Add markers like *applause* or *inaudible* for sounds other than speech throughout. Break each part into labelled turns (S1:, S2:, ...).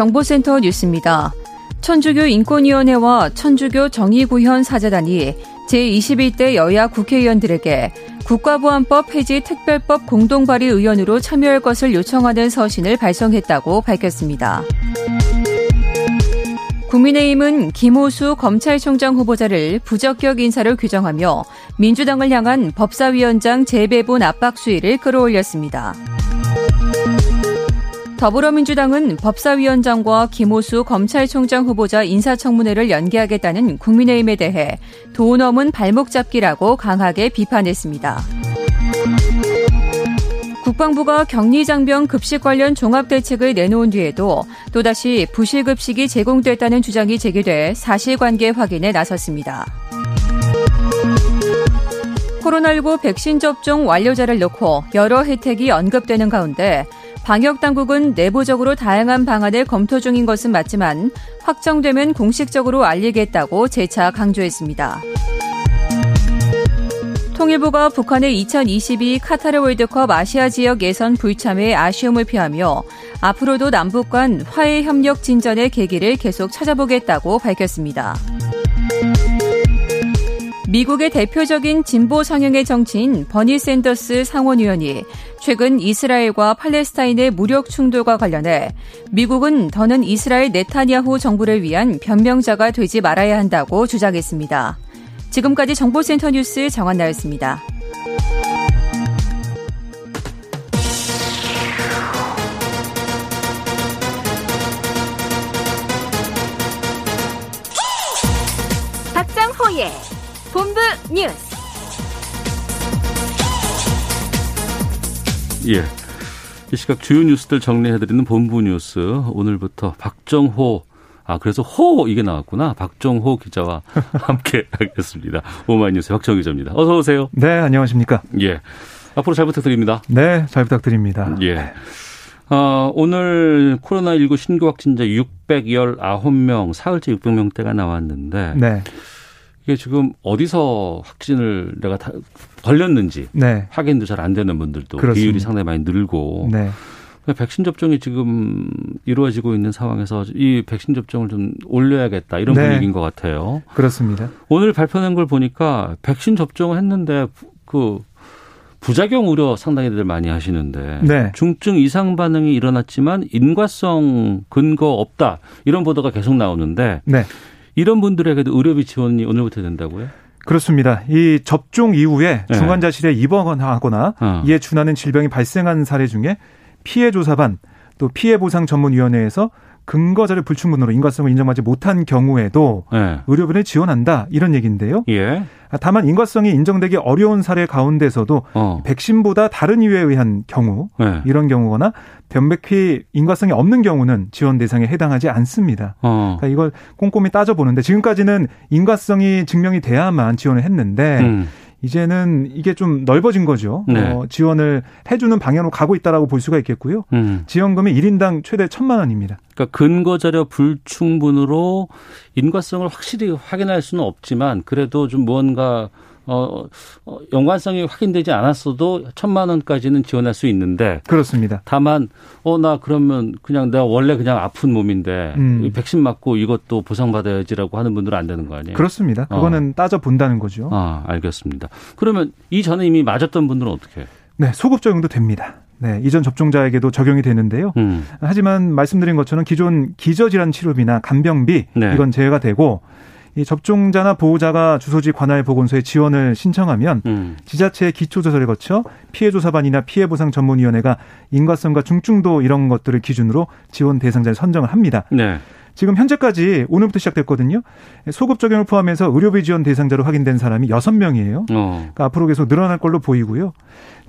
S1: 정보센터 뉴스입니다. 천주교 인권위원회와 천주교 정의구현 사재단이 제21대 여야 국회의원들에게 국가보안법 폐지 특별법 공동발의 의원으로 참여할 것을 요청하는 서신을 발송했다고 밝혔습니다. 국민의힘은 김호수 검찰총장 후보자를 부적격 인사로 규정하며 민주당을 향한 법사위원장 재배분 압박 수위를 끌어올렸습니다. 더불어민주당은 법사위원장과 김호수 검찰총장 후보자 인사청문회를 연기하겠다는 국민의힘에 대해 돈 넘은 발목 잡기라고 강하게 비판했습니다. 국방부가 격리 장병 급식 관련 종합 대책을 내놓은 뒤에도 또다시 부실 급식이 제공됐다는 주장이 제기돼 사실관계 확인에 나섰습니다. 코로나19 백신 접종 완료자를 놓고 여러 혜택이 언급되는 가운데 방역당국은 내부적으로 다양한 방안을 검토 중인 것은 맞지만 확정되면 공식적으로 알리겠다고 재차 강조했습니다. 통일부가 북한의 2022 카타르 월드컵 아시아 지역 예선 불참에 아쉬움을 표하며 앞으로도 남북 간 화해 협력 진전의 계기를 계속 찾아보겠다고 밝혔습니다. 미국의 대표적인 진보 성향의 정치인 버니 샌더스 상원의원이 최근 이스라엘과 팔레스타인의 무력 충돌과 관련해 미국은 더는 이스라엘 네타냐후 정부를 위한 변명자가 되지 말아야 한다고 주장했습니다. 지금까지 정보센터 뉴스 정한나였습니다.
S2: 뉴스.
S3: 예. 이 시각 주요 뉴스들 정리해드리는 본부 뉴스. 오늘부터 박정호, 아, 그래서 호, 이게 나왔구나. 박정호 기자와 *laughs* 함께 하겠습니다. 오마이뉴스 박정호 기자입니다. 어서 오세요.
S4: 네, 안녕하십니까.
S3: 예. 앞으로 잘 부탁드립니다.
S4: 네, 잘 부탁드립니다.
S3: 예. 어, 오늘 코로나19 신규 확진자 619명, 사흘째 600명대가 나왔는데.
S4: 네.
S3: 이게 지금 어디서 확진을 내가 다 걸렸는지
S4: 네.
S3: 확인도 잘 안 되는 분들도
S4: 그렇습니다.
S3: 비율이 상당히 많이 늘고
S4: 네.
S3: 백신 접종이 지금 이루어지고 있는 상황에서 이 백신 접종을 좀 올려야겠다 이런
S4: 네.
S3: 분위기인 것 같아요.
S4: 그렇습니다.
S3: 오늘 발표된 걸 보니까 백신 접종을 했는데 그 부작용 우려 상당히들 많이 하시는데
S4: 네.
S3: 중증 이상 반응이 일어났지만 인과성 근거 없다 이런 보도가 계속 나오는데
S4: 네.
S3: 이런 분들에게도 의료비 지원이 오늘부터 된다고요?
S4: 그렇습니다. 이 접종 이후에
S3: 네.
S4: 중환자실에 입원하거나
S3: 어.
S4: 이에 준하는 질병이 발생한 사례 중에 피해 조사반 또 피해 보상 전문위원회에서 근거 자료 불충분으로 인과성을 인정하지 못한 경우에도
S3: 네.
S4: 의료비를 지원한다 이런 얘기인데요.
S3: 예.
S4: 아, 다만 인과성이 인정되기 어려운 사례 가운데서도
S3: 어.
S4: 백신보다 다른 이유에 의한 경우
S3: 네.
S4: 이런 경우거나 변백히 인과성이 없는 경우는 지원 대상에 해당하지 않습니다.
S3: 어.
S4: 그러니까 이걸 꼼꼼히 따져 보는데 지금까지는 인과성이 증명이 돼야만 지원을 했는데
S3: 음.
S4: 이제는 이게 좀 넓어진 거죠.
S3: 네.
S4: 어, 지원을 해주는 방향으로 가고 있다라고 볼 수가 있겠고요.
S3: 음.
S4: 지원금이 1인당 최대 1천만 원입니다.
S3: 그러니까 근거 자료 불충분으로 인과성을 확실히 확인할 수는 없지만 그래도 좀 무언가 어, 어 연관성이 확인되지 않았어도 천만 원까지는 지원할 수 있는데
S4: 그렇습니다.
S3: 다만 어 나 그러면 그냥 내가 원래 그냥 아픈 몸인데
S4: 음.
S3: 이 백신 맞고 이것도 보상받아야지라고 하는 분들은 안 되는 거 아니에요?
S4: 그렇습니다. 그거는 따져 본다는 거죠.
S3: 아 알겠습니다. 그러면 이 전에 이미 맞았던 분들은 어떻게? 해요?
S4: 네, 소급 적용도 됩니다. 네, 이전 접종자에게도 적용이 되는데요.
S3: 음.
S4: 하지만 말씀드린 것처럼 기존 기저질환 치료비나 간병비
S3: 네.
S4: 이건 제외가 되고 이 접종자나 보호자가 주소지 관할 보건소에 지원을 신청하면
S3: 음.
S4: 지자체의 기초조사를 거쳐 피해조사반이나 피해보상 전문위원회가 인과성과 중증도 이런 것들을 기준으로 지원 대상자를 선정을 합니다.
S3: 네.
S4: 지금 현재까지 오늘부터 시작됐거든요. 소급 적용을 포함해서 의료비 지원 대상자로 확인된 사람이 6명이에요.
S3: 어.
S4: 그러니까 앞으로 계속 늘어날 걸로 보이고요.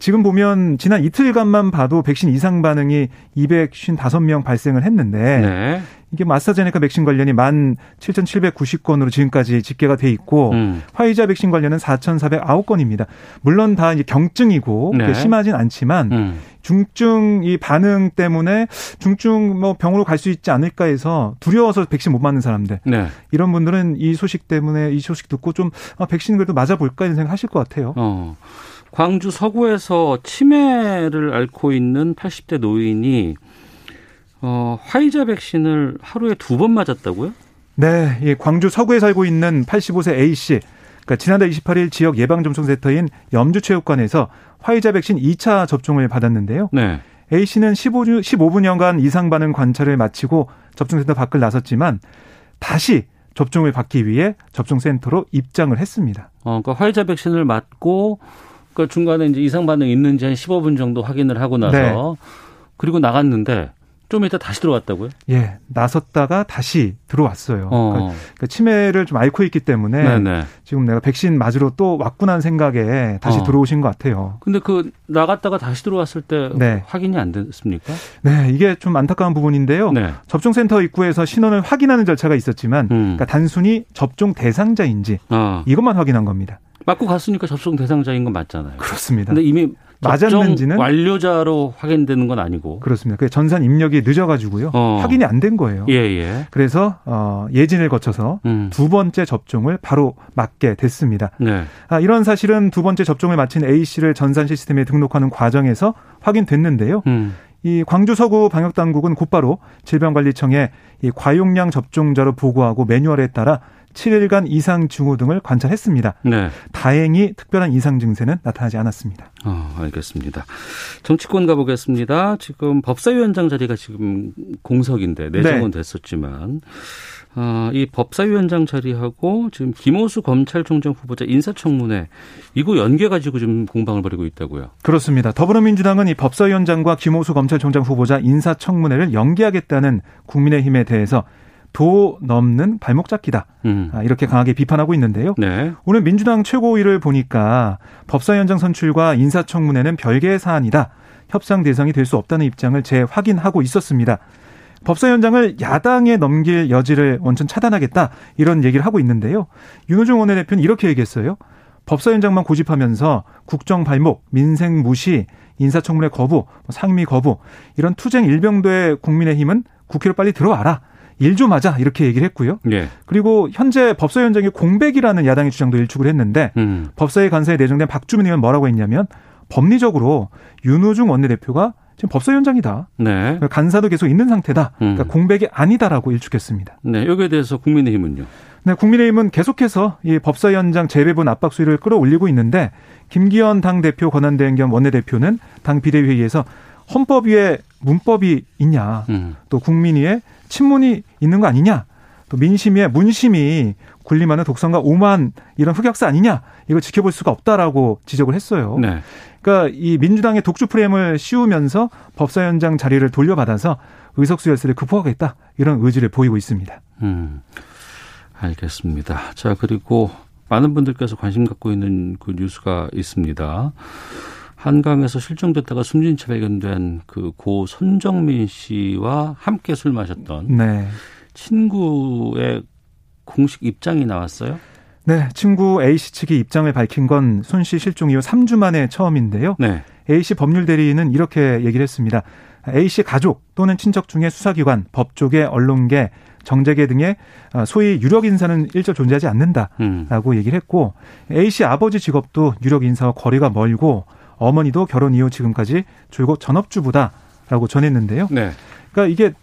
S4: 지금 보면 지난 이틀간만 봐도 백신 이상 반응이 255명 발생을 했는데
S3: 네.
S4: 이게 마스터제네카 백신 관련이 17,790건으로 지금까지 집계가 돼 있고
S3: 음.
S4: 화이자 백신 관련은 4,409건입니다. 물론 다 이제 경증이고
S3: 네.
S4: 심하진 않지만
S3: 음.
S4: 중증 이 반응 때문에 중증 뭐 병으로 갈 수 있지 않을까 해서 두려워서 백신 못 맞는 사람들
S3: 네.
S4: 이런 분들은 이 소식 때문에 이 소식 듣고 좀 아, 백신 그래도 맞아볼까 이런 생각 하실 것 같아요.
S3: 어. 광주 서구에서 치매를 앓고 있는 80대 노인이 어, 화이자 백신을 하루에 두 번 맞았다고요?
S4: 네, 이 광주 서구에 살고 있는 85세 A 씨. 그러니까 지난달 28일 지역 예방접종센터인 염주체육관에서 화이자 백신 2차 접종을 받았는데요.
S3: 네.
S4: A 씨는 15주, 15분여간 이상 반응 관찰을 마치고 접종센터 밖을 나섰지만 다시 접종을 받기 위해 접종센터로 입장을 했습니다.
S3: 어, 그러니까 화이자 백신을 맞고 그 중간에 이제 이상 반응이 있는지 한 15분 정도 확인을 하고 나서
S4: 네.
S3: 그리고 나갔는데 좀 이따 다시 들어왔다고요?
S4: 예, 나섰다가 다시 들어왔어요.
S3: 어.
S4: 그러니까 그 치매를 좀 앓고 있기 때문에
S3: 네네.
S4: 지금 내가 백신 맞으러 또 왔구나는 생각에 다시
S3: 어.
S4: 들어오신 것 같아요.
S3: 근데 그 나갔다가 다시 들어왔을 때
S4: 네.
S3: 확인이 안 됐습니까?
S4: 네, 이게 좀 안타까운 부분인데요.
S3: 네.
S4: 접종센터 입구에서 신원을 확인하는 절차가 있었지만
S3: 음.
S4: 그러니까 단순히 접종 대상자인지
S3: 아,
S4: 이것만 확인한 겁니다.
S3: 맞고 갔으니까 접종 대상자인 건 맞잖아요.
S4: 그렇습니다.
S3: 근데 이미
S4: 맞았는지는
S3: 완료자로 확인되는 건 아니고.
S4: 그렇습니다. 그 전산 입력이 늦어가지고요.
S3: 어.
S4: 확인이 안 된 거예요.
S3: 예, 예.
S4: 그래서 어, 예진을 거쳐서
S3: 음.
S4: 두 번째 접종을 바로 맞게 됐습니다.
S3: 네.
S4: 아, 이런 사실은 두 번째 접종을 마친 A 씨를 전산 시스템에 등록하는 과정에서 확인됐는데요.
S3: 음.
S4: 이 광주 서구 방역 당국은 곧바로 질병관리청에 이 과용량 접종자로 보고하고 매뉴얼에 따라 7일간 이상 증후 등을 관찰했습니다.
S3: 네.
S4: 다행히 특별한 이상 증세는 나타나지 않았습니다.
S3: 어, 알겠습니다. 정치권 가보겠습니다. 지금 법사위원장 자리가 지금 공석인데 내정은 됐었지만 어, 이 법사위원장 자리하고 지금 김호수 검찰총장 후보자 인사청문회 이거 연계 가지고 지금 공방을 벌이고 있다고요.
S4: 그렇습니다. 더불어민주당은 이 법사위원장과 김호수 검찰총장 후보자 인사청문회를 연기하겠다는 국민의힘에 대해서 도 넘는 발목 잡기다.
S3: 음.
S4: 아, 이렇게 강하게 비판하고 있는데요.
S3: 네.
S4: 오늘 민주당 최고위를 보니까 법사위원장 선출과 인사청문회는 별개의 사안이다. 협상 대상이 될 수 없다는 입장을 재확인하고 있었습니다. 법사위원장을 야당에 넘길 여지를 원천 차단하겠다 이런 얘기를 하고 있는데요. 윤호중 원내대표는 이렇게 얘기했어요. 법사위원장만 고집하면서 국정 발목, 민생 무시, 인사청문회 거부, 상임위 거부 이런 투쟁 일병도의 국민의힘은 국회로 빨리 들어와라. 일 좀 하자 이렇게 얘기를 했고요.
S3: 예.
S4: 그리고 현재 법사위 원장이 공백이라는 야당의 주장도 일축을 했는데
S3: 음.
S4: 법사위 간사에 내정된 박주민 의원 뭐라고 했냐면 법리적으로 윤호중 원내대표가 지금 법사위원장이다.
S3: 네.
S4: 간사도 계속 있는 상태다. 그러니까
S3: 음.
S4: 공백이 아니다라고 일축했습니다.
S3: 네. 여기에 대해서 국민의힘은요.
S4: 네, 국민의힘은 계속해서 이 법사위원장 재배분 압박 수위를 끌어올리고 있는데 김기현 당 대표 권한대행 겸 원내대표는 당 비대위회의에서 헌법 위에 문법이 있냐,
S3: 음.
S4: 또 국민위에 친문이 있는 거 아니냐, 또 민심위에 문심이 군림하는 독선과 오만 이런 흑역사 아니냐, 이걸 지켜볼 수가 없다라고 지적을 했어요.
S3: 네.
S4: 그러니까 이 민주당의 독주 프레임을 씌우면서 법사위원장 자리를 돌려받아서 의석수 열세를 극복하겠다 이런 의지를 보이고 있습니다.
S3: 음. 알겠습니다. 자, 그리고 많은 분들께서 관심 갖고 있는 그 뉴스가 있습니다. 한강에서 실종됐다가 숨진 채 발견된 그 고 손정민 씨와 함께 술 마셨던
S4: 네.
S3: 친구의 공식 입장이 나왔어요.
S4: 네, 친구 A 씨 측이 입장을 밝힌 건 손 씨 실종 이후 3주 만에 처음인데요.
S3: 네.
S4: A 씨 법률 대리인은 이렇게 얘기를 했습니다. A 씨 가족 또는 친척 중에 수사기관, 법조계, 언론계, 정재계 등의 소위 유력 인사는 일절 존재하지 않는다라고
S3: 음.
S4: 얘기를 했고 A 씨 아버지 직업도 유력 인사와 거리가 멀고 어머니도 결혼 이후 지금까지 줄곧 전업주부다라고 전했는데요.
S3: 네.
S4: 그러니까 이게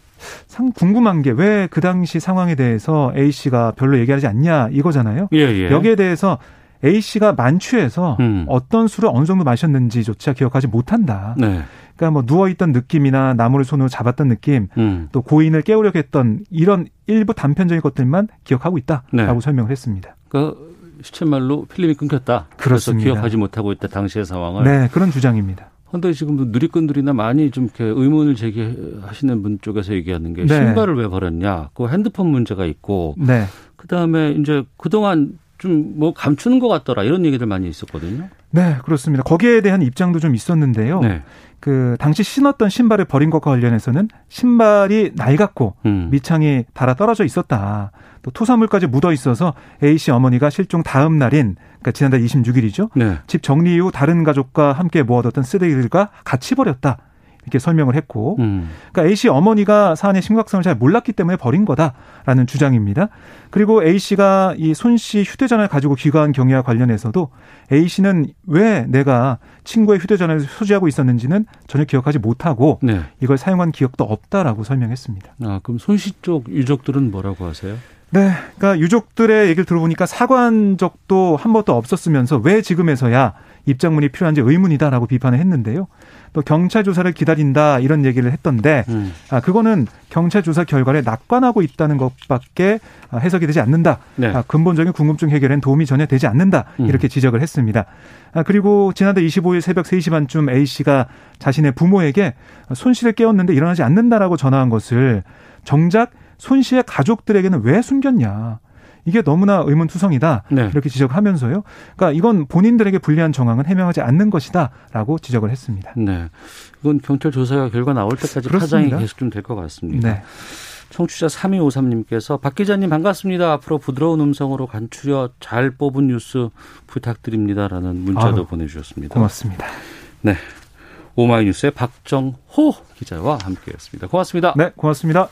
S4: 상 궁금한 게 왜 그 당시 상황에 대해서 A 씨가 별로 얘기하지 않냐 이거잖아요.
S3: 예, 예.
S4: 여기에 대해서 A 씨가 만취해서
S3: 음.
S4: 어떤 술을 어느 정도 마셨는지조차 기억하지 못한다.
S3: 네.
S4: 그러니까 뭐 누워 있던 느낌이나 나무를 손으로 잡았던 느낌,
S3: 음.
S4: 또 고인을 깨우려고 했던 이런 일부 단편적인 것들만 기억하고 있다라고
S3: 네.
S4: 설명을 했습니다.
S3: 그 시쳇말로 필름이 끊겼다. 그래서
S4: 그렇습니다.
S3: 기억하지 못하고 있다 당시의 상황을.
S4: 네, 그런 주장입니다.
S3: 근데 지금 누리꾼들이나 많이 좀 이렇게 의문을 제기하시는 분 쪽에서 얘기하는 게
S4: 네.
S3: 신발을 왜 버렸냐. 그 핸드폰 문제가 있고
S4: 네.
S3: 그 다음에 이제 그동안 좀 뭐 감추는 것 같더라 이런 얘기들 많이 있었거든요.
S4: 네, 그렇습니다. 거기에 대한 입장도 좀 있었는데요.
S3: 네.
S4: 그 당시 신었던 신발을 버린 것과 관련해서는 신발이 낡았고
S3: 음.
S4: 밑창이 달아 떨어져 있었다. 또 토사물까지 묻어 있어서 A 씨 어머니가 실종 다음 날인 그러니까 지난달 26일이죠.
S3: 네.
S4: 집 정리 이후 다른 가족과 함께 모아뒀던 쓰레기들과 같이 버렸다. 이렇게 설명을 했고,
S3: 음.
S4: 그러니까 A 씨 어머니가 사안의 심각성을 잘 몰랐기 때문에 버린 거다라는 주장입니다. 그리고 A 씨가 이 손 씨 휴대전화를 가지고 귀가한 경위와 관련해서도 A 씨는 왜 내가 친구의 휴대전화를 소지하고 있었는지는 전혀 기억하지 못하고
S3: 네.
S4: 이걸 사용한 기억도 없다라고 설명했습니다.
S3: 아, 그럼 손 씨 쪽 유족들은 뭐라고 하세요?
S4: 네, 그러니까 유족들의 얘기를 들어보니까 사과한 적도 한 번도 없었으면서 왜 지금에서야 입장문이 필요한지 의문이다라고 비판을 했는데요. 또 경찰 조사를 기다린다 이런 얘기를 했던데
S3: 음.
S4: 아 그거는 경찰 조사 결과를 낙관하고 있다는 것밖에 아, 해석이 되지 않는다.
S3: 네.
S4: 아, 근본적인 궁금증 해결엔 도움이 전혀 되지 않는다.
S3: 음.
S4: 이렇게 지적을 했습니다. 아, 그리고 지난달 25일 새벽 3시 반쯤 A 씨가 자신의 부모에게 손 씨를 깨웠는데 일어나지 않는다라고 전화한 것을 정작 손 씨의 가족들에게는 왜 숨겼냐. 이게 너무나 의문투성이다.
S3: 네.
S4: 이렇게 지적하면서요. 그러니까 이건 본인들에게 불리한 정황은 해명하지 않는 것이다라고 지적을 했습니다.
S3: 네. 이건 경찰 조사 결과 나올 때까지
S4: 그렇습니다.
S3: 파장이 계속 좀 될 것 같습니다.
S4: 네.
S3: 청취자 3253님께서 박 기자님 반갑습니다. 앞으로 부드러운 음성으로 간추려 잘 뽑은 뉴스 부탁드립니다라는 문자도
S4: 아유,
S3: 보내주셨습니다.
S4: 고맙습니다.
S3: 네. 오마이뉴스의 박정호 기자와 함께했습니다. 고맙습니다.
S4: 네, 고맙습니다.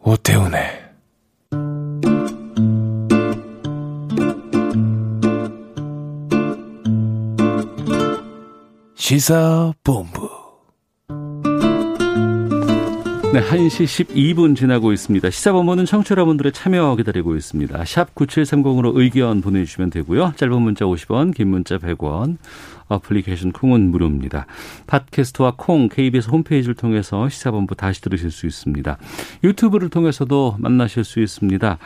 S5: 오태훈의 시사본부
S3: 네, 1시 12분 지나고 있습니다. 시사본부는 청취자 여러분들의 참여 기다리고 있습니다. 샵 9730으로 의견 보내주시면 되고요. 짧은 문자 50원, 긴 문자 100원, 어플리케이션 콩은 무료입니다. 팟캐스트와 콩, KBS 홈페이지를 통해서 시사본부 다시 들으실 수 있습니다. 유튜브를 통해서도 만나실 수 있습니다.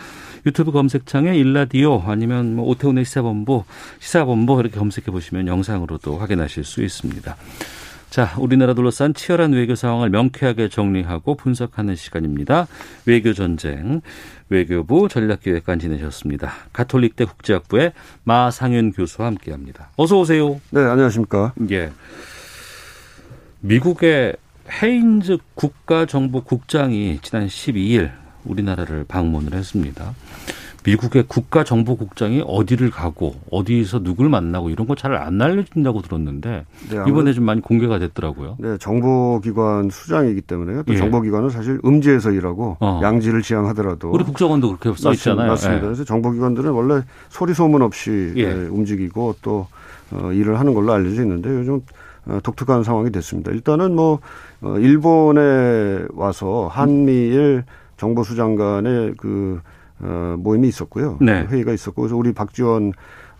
S3: 유튜브 검색창에 일라디오 아니면 뭐 오태훈의 시사본부, 시사본부 이렇게 검색해 보시면 영상으로도 확인하실 수 있습니다. 자, 우리나라 둘러싼 치열한 외교 상황을 명쾌하게 정리하고 분석하는 시간입니다. 외교 전쟁 외교부 전략기획관 지내셨습니다. 가톨릭대 국제학부의 마상윤 교수와 함께합니다. 어서 오세요.
S6: 네, 안녕하십니까.
S3: 예. 미국의 헤인즈 국가정보국장이 지난 12일 우리나라를 방문을 했습니다. 미국의 국가정보국장이 어디를 가고 어디서 누굴 만나고 이런 거 잘 안 알려진다고 들었는데
S6: 네,
S3: 이번에 좀 많이 공개가 됐더라고요.
S6: 네, 정보기관 수장이기 때문에요. 또
S3: 예.
S6: 정보기관은 사실 음지에서 일하고
S3: 어.
S6: 양지를 지향하더라도
S3: 우리 국정원도 그렇게 써 있잖아요.
S6: 맞습니다.
S3: 예.
S6: 그래서 정보기관들은 원래 소리 소문 없이
S3: 예.
S6: 예, 움직이고 또 어, 일을 하는 걸로 알려져 있는데 요즘 어, 독특한 상황이 됐습니다. 일단은 뭐 어, 일본에 와서 한미일 정보수장 간의 그 어, 모임이 있었고요.
S3: 네.
S6: 회의가 있었고 그래서 우리 박지원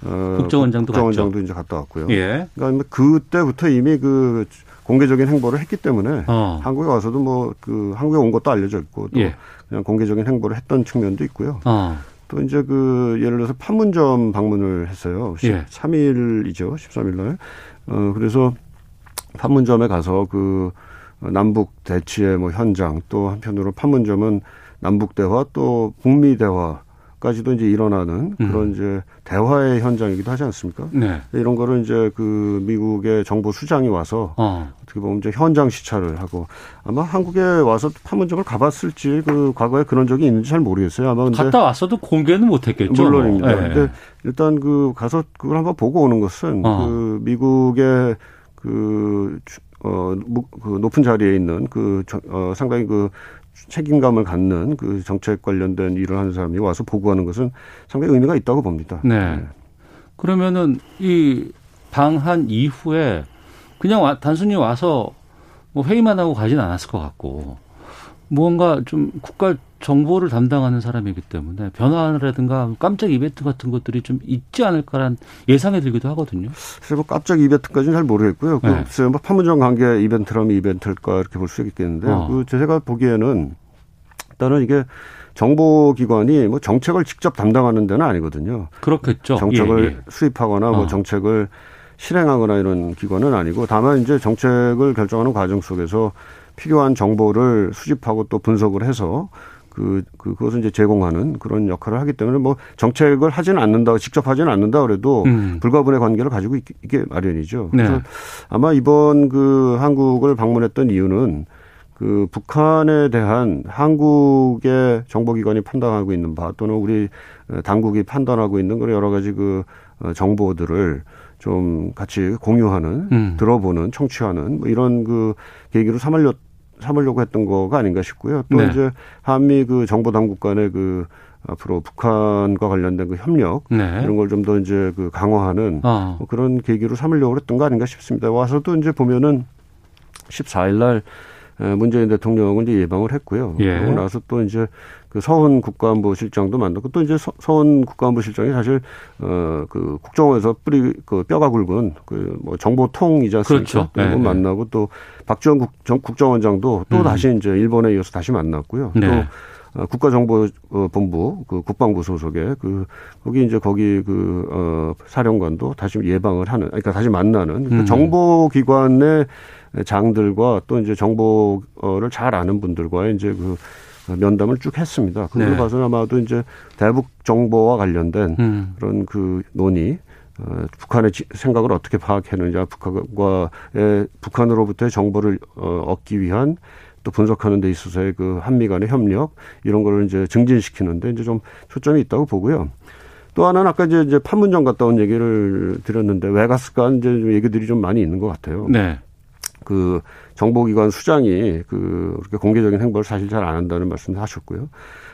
S6: 어,
S3: 국정원장도
S6: 국정원장도 이제 갔다 왔고요.
S3: 예.
S6: 그러니까 그때부터 이미 그 공개적인 행보를 했기 때문에
S3: 어.
S6: 한국에 와서도 뭐 그 한국에 온 것도 알려져 있고 또
S3: 예.
S6: 그냥 공개적인 행보를 했던 측면도 있고요.
S3: 어.
S6: 또 이제 그 예를 들어서 판문점 방문을 했어요.
S3: 예.
S6: 13일이죠. 13일 날. 어 그래서 판문점에 가서 그 남북 대치의 뭐 현장 또 한편으로 판문점은 남북 대화 또 북미 대화 까지도 이제 일어나는
S3: 음.
S6: 그런 이제 대화의 현장이기도 하지 않습니까?
S3: 네.
S6: 이런 거를 이제 그 미국의 정보 수장이 와서
S3: 어.
S6: 어떻게 보면 이제 현장 시찰을 하고 아마 한국에 와서 판문점을 가봤을지 그 과거에 그런 적이 있는지 잘 모르겠어요. 아마 근데
S3: 갔다 왔어도 공개는 못했겠죠.
S6: 물론입니다.
S3: 뭐. 예.
S6: 근데 일단 그 가서 그걸 한번 보고 오는 것은
S3: 어.
S6: 그 미국의 그, 주- 어, 무- 그 높은 자리에 있는 그, 저- 어, 상당히 그 책임감을 갖는 그 정책 관련된 일을 하는 사람이 와서 보고하는 것은 상당히 의미가 있다고 봅니다.
S3: 네. 그러면은 이 방한 이후에 그냥 와- 단순히 와서 뭐 회의만 하고 가진 않았을 것 같고 무언가 좀 국가 정보를 담당하는 사람이기 때문에 변화라든가 깜짝 이벤트 같은 것들이 좀 있지 않을까란 예상이 들기도 하거든요.
S6: 사실 뭐 깜짝 이벤트까지는 잘 모르겠고요. 그
S3: 네.
S6: 뭐 판문점 관계 이벤트라면 이벤트일까 이렇게 볼 수 있겠는데,
S3: 어.
S6: 그 제가 보기에는 일단은 이게 정보기관이 뭐 정책을 직접 담당하는 데는 아니거든요.
S3: 그렇겠죠.
S6: 정책을
S3: 예, 예.
S6: 수립하거나 뭐
S3: 어.
S6: 정책을 실행하거나 이런 기관은 아니고 다만 이제 정책을 결정하는 과정 속에서 필요한 정보를 수집하고 또 분석을 해서 그, 그, 그것을 이제 제공하는 그런 역할을 하기 때문에 뭐 정책을 하지는 않는다, 직접 하지는 않는다 그래도
S3: 음.
S6: 불가분의 관계를 가지고 있, 게 마련이죠.
S3: 네.
S6: 그래서 아마 이번 그 한국을 방문했던 이유는 그 북한에 대한 한국의 정보기관이 판단하고 있는 바 또는 우리 당국이 판단하고 있는 그런 여러 가지 그 어, 정보들을 좀 같이 공유하는,
S3: 음.
S6: 들어보는, 청취하는 뭐 이런 그 계기로 삼으려 삼으려고 했던 거가 아닌가 싶고요. 또
S3: 네.
S6: 이제 한미 그 정보 당국 간의 그 앞으로 북한과 관련된 그 협력
S3: 네.
S6: 이런 걸 좀 더 이제 그 강화하는
S3: 어.
S6: 뭐 그런 계기로 삼으려고 했던 거 아닌가 싶습니다. 와서도 이제 보면은 14일 날 에, 문재인 대통령은 이제 예방을 했고요.
S3: 예.
S6: 그러고 나서 또 이제 그 서훈 국가안보 실장도 만났고 또 이제 서, 서훈 국가안보 실장이 사실 어그 국정원에서 뿌리 그 뼈가 굵은 그 뭐 정보통이지 않습니까?
S3: 그렇죠.
S6: 또
S3: 네, 네.
S6: 만나고 또 박지원 국, 정, 국정원장도 또
S3: 음.
S6: 다시 이제 일본에 이어서 다시 만났고요.
S3: 네.
S6: 또 어, 국가정보본부 그 국방부 소속의 그 거기 이제 거기 그 어, 사령관도 다시 예방을 하는 그러니까 다시 만나는 그
S3: 음.
S6: 정보기관의 장들과 또 이제 정보를 잘 아는 분들과의 이제 그 면담을 쭉 했습니다. 그걸
S3: 네.
S6: 봐서 아마도 이제 대북 정보와 관련된
S3: 음.
S6: 그런 그 논의 어, 북한의 지- 생각을 어떻게 파악했느냐, 북한과의 북한으로부터의 정보를 어, 얻기 위한 또 분석하는 데 있어서의 그 한미 간의 협력 이런 거를 이제 증진시키는데 이제 좀 초점이 있다고 보고요. 또 하나는 아까 이제, 이제 판문점 갔다 온 얘기를 드렸는데 왜 갔을까 이제 좀 얘기들이 좀 많이 있는 것 같아요.
S3: 네.
S6: 그 정보기관 수장이 그 그렇게 공개적인 행보를 사실 잘 안 한다는 말씀도 하셨고요.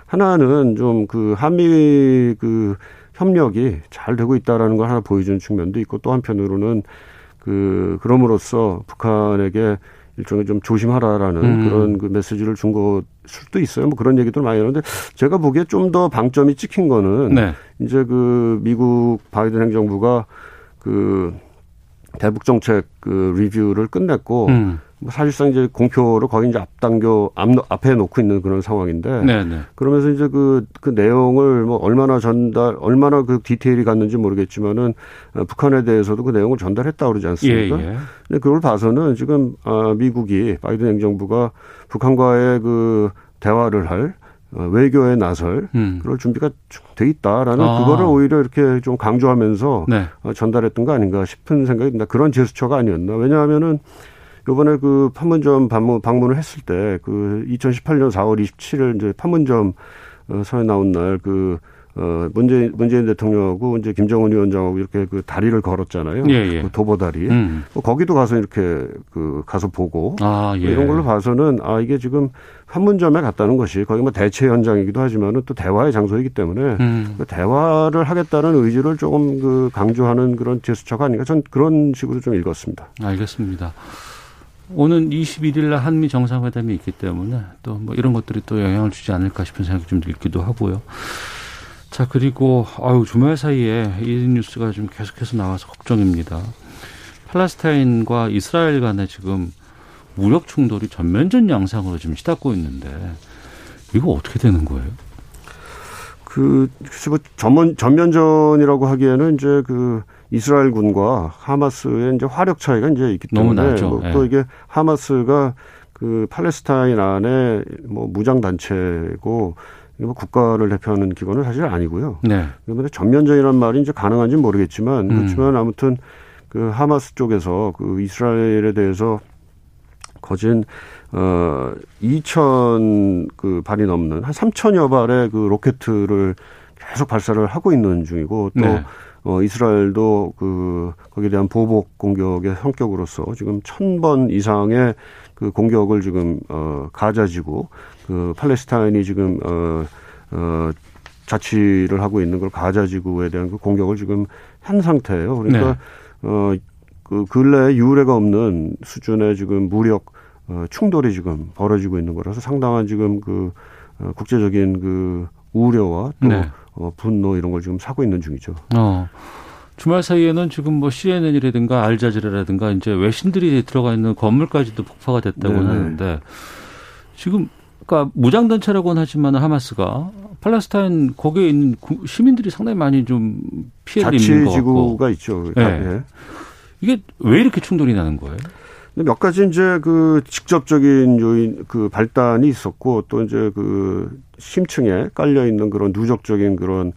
S6: 하나는 좀 그 한미 그 협력이 잘 되고 있다라는 걸 하나 보여주는 측면도 있고 또 한편으로는 그 그럼으로써 북한에게 일종의 좀 조심하라라는
S3: 음.
S6: 그런 그 메시지를 준거 수도 있어요. 뭐 그런 얘기들 많이 하는데 제가 보기에 좀 더 방점이 찍힌 거는
S3: 네.
S6: 이제 그 미국 바이든 행정부가 그 대북 정책 그 리뷰를 끝냈고
S3: 음.
S6: 뭐 사실상 이제 공표를 거의 이제 앞당겨 앞, 앞에 놓고 있는 그런 상황인데
S3: 네, 네.
S6: 그러면서 이제 그, 그 내용을 뭐 얼마나 전달, 얼마나 그 디테일이 갔는지 모르겠지만은 어, 북한에 대해서도 그 내용을 전달했다 그러지
S3: 예,
S6: 않습니까?
S3: 예.
S6: 근데 그걸 봐서는 지금 아, 미국이 바이든 행정부가 북한과의 그 대화를 할 어, 외교에 나설
S3: 음.
S6: 그럴 준비가 쭉돼 있다라는
S3: 아.
S6: 그거를 오히려 이렇게 좀 강조하면서
S3: 네.
S6: 어, 전달했던 거 아닌가 싶은 생각이 듭니다. 그런 제스처가 아니었나. 왜냐하면은 요번에 그 판문점 방문, 방문을 했을 때 그 2018년 4월 27일 이제 판문점 어, 서에 나온 날 그 어, 문재인, 문재인 대통령하고 이제 김정은 위원장하고 이렇게 그 다리를 걸었잖아요.
S3: 예, 예.
S6: 그 도보다리.
S3: 음.
S6: 뭐 거기도 가서 이렇게 그 가서 보고
S3: 아, 예.
S6: 뭐 이런 걸로 봐서는 아 이게 지금 판문점에 갔다는 것이 거기 뭐 대체 현장이기도 하지만은 또 대화의 장소이기 때문에
S3: 음.
S6: 그 대화를 하겠다는 의지를 조금 그 강조하는 그런 제스처가 아닌가 전 그런 식으로 좀 읽었습니다.
S3: 알겠습니다. 오는 21일 날 한미 정상회담이 있기 때문에 또 뭐 이런 것들이 또 영향을 주지 않을까 싶은 생각이 좀 들기도 하고요. 자, 그리고 아유, 주말 사이에 이 뉴스가 좀 계속해서 나와서 걱정입니다. 팔레스타인과 이스라엘 간에 지금 무력 충돌이 전면전 양상으로 지금 시닫고 있는데 이거 어떻게 되는 거예요?
S6: 그 글쎄 뭐 전면 전면전이라고 하기에는 이제 그 이스라엘 군과 하마스의 이제 화력 차이가 이제 있기 때문에
S3: 나죠.
S6: 뭐
S3: 예.
S6: 또 이게 하마스가 그 팔레스타인 안에 뭐 무장 단체고 뭐 국가를 대표하는 기관은 사실 아니고요.
S3: 네.
S6: 그런데 전면전이라는 말이 이제 가능한지는 모르겠지만
S3: 음.
S6: 그렇지만 아무튼 그 하마스 쪽에서 그 이스라엘에 대해서 거진 어 2천 그 발이 넘는 한 3천여 발의 그 로켓을 계속 발사를 하고 있는 중이고 또
S3: 네.
S6: 어, 이스라엘도 그, 거기에 대한 보복 공격의 성격으로서 지금 천 번 이상의 그 공격을 지금, 어, 가자지구, 그 팔레스타인이 지금, 어, 어, 자치를 하고 있는 걸 가자지구에 대한 그 공격을 지금 한 상태예요. 그러니까,
S3: 네.
S6: 어, 그 근래에 유례가 없는 수준의 지금 무력, 어, 충돌이 지금 벌어지고 있는 거라서 상당한 지금 그, 어, 국제적인 그 우려와 또
S3: 네.
S6: 어, 분노 이런 걸 지금 사고 있는 중이죠.
S3: 어. 주말 사이에는 지금 뭐 CNN이라든가 알자지라라든가 이제 외신들이 들어가 있는 건물까지도 폭파가 됐다고
S6: 네네.
S3: 하는데 지금 그러니까 무장단체라고는 하지만 하마스가 팔레스타인 거기에 있는 시민들이 상당히 많이 좀 피해를 입는 것 같고.
S6: 자치지구가 있죠.
S3: 네.
S6: 예.
S3: 이게 왜 이렇게 충돌이 나는 거예요?
S6: 근데 몇 가지 이제 그 직접적인 요인 그 발단이 있었고 또 이제 그 심층에 깔려 있는 그런 누적적인 그런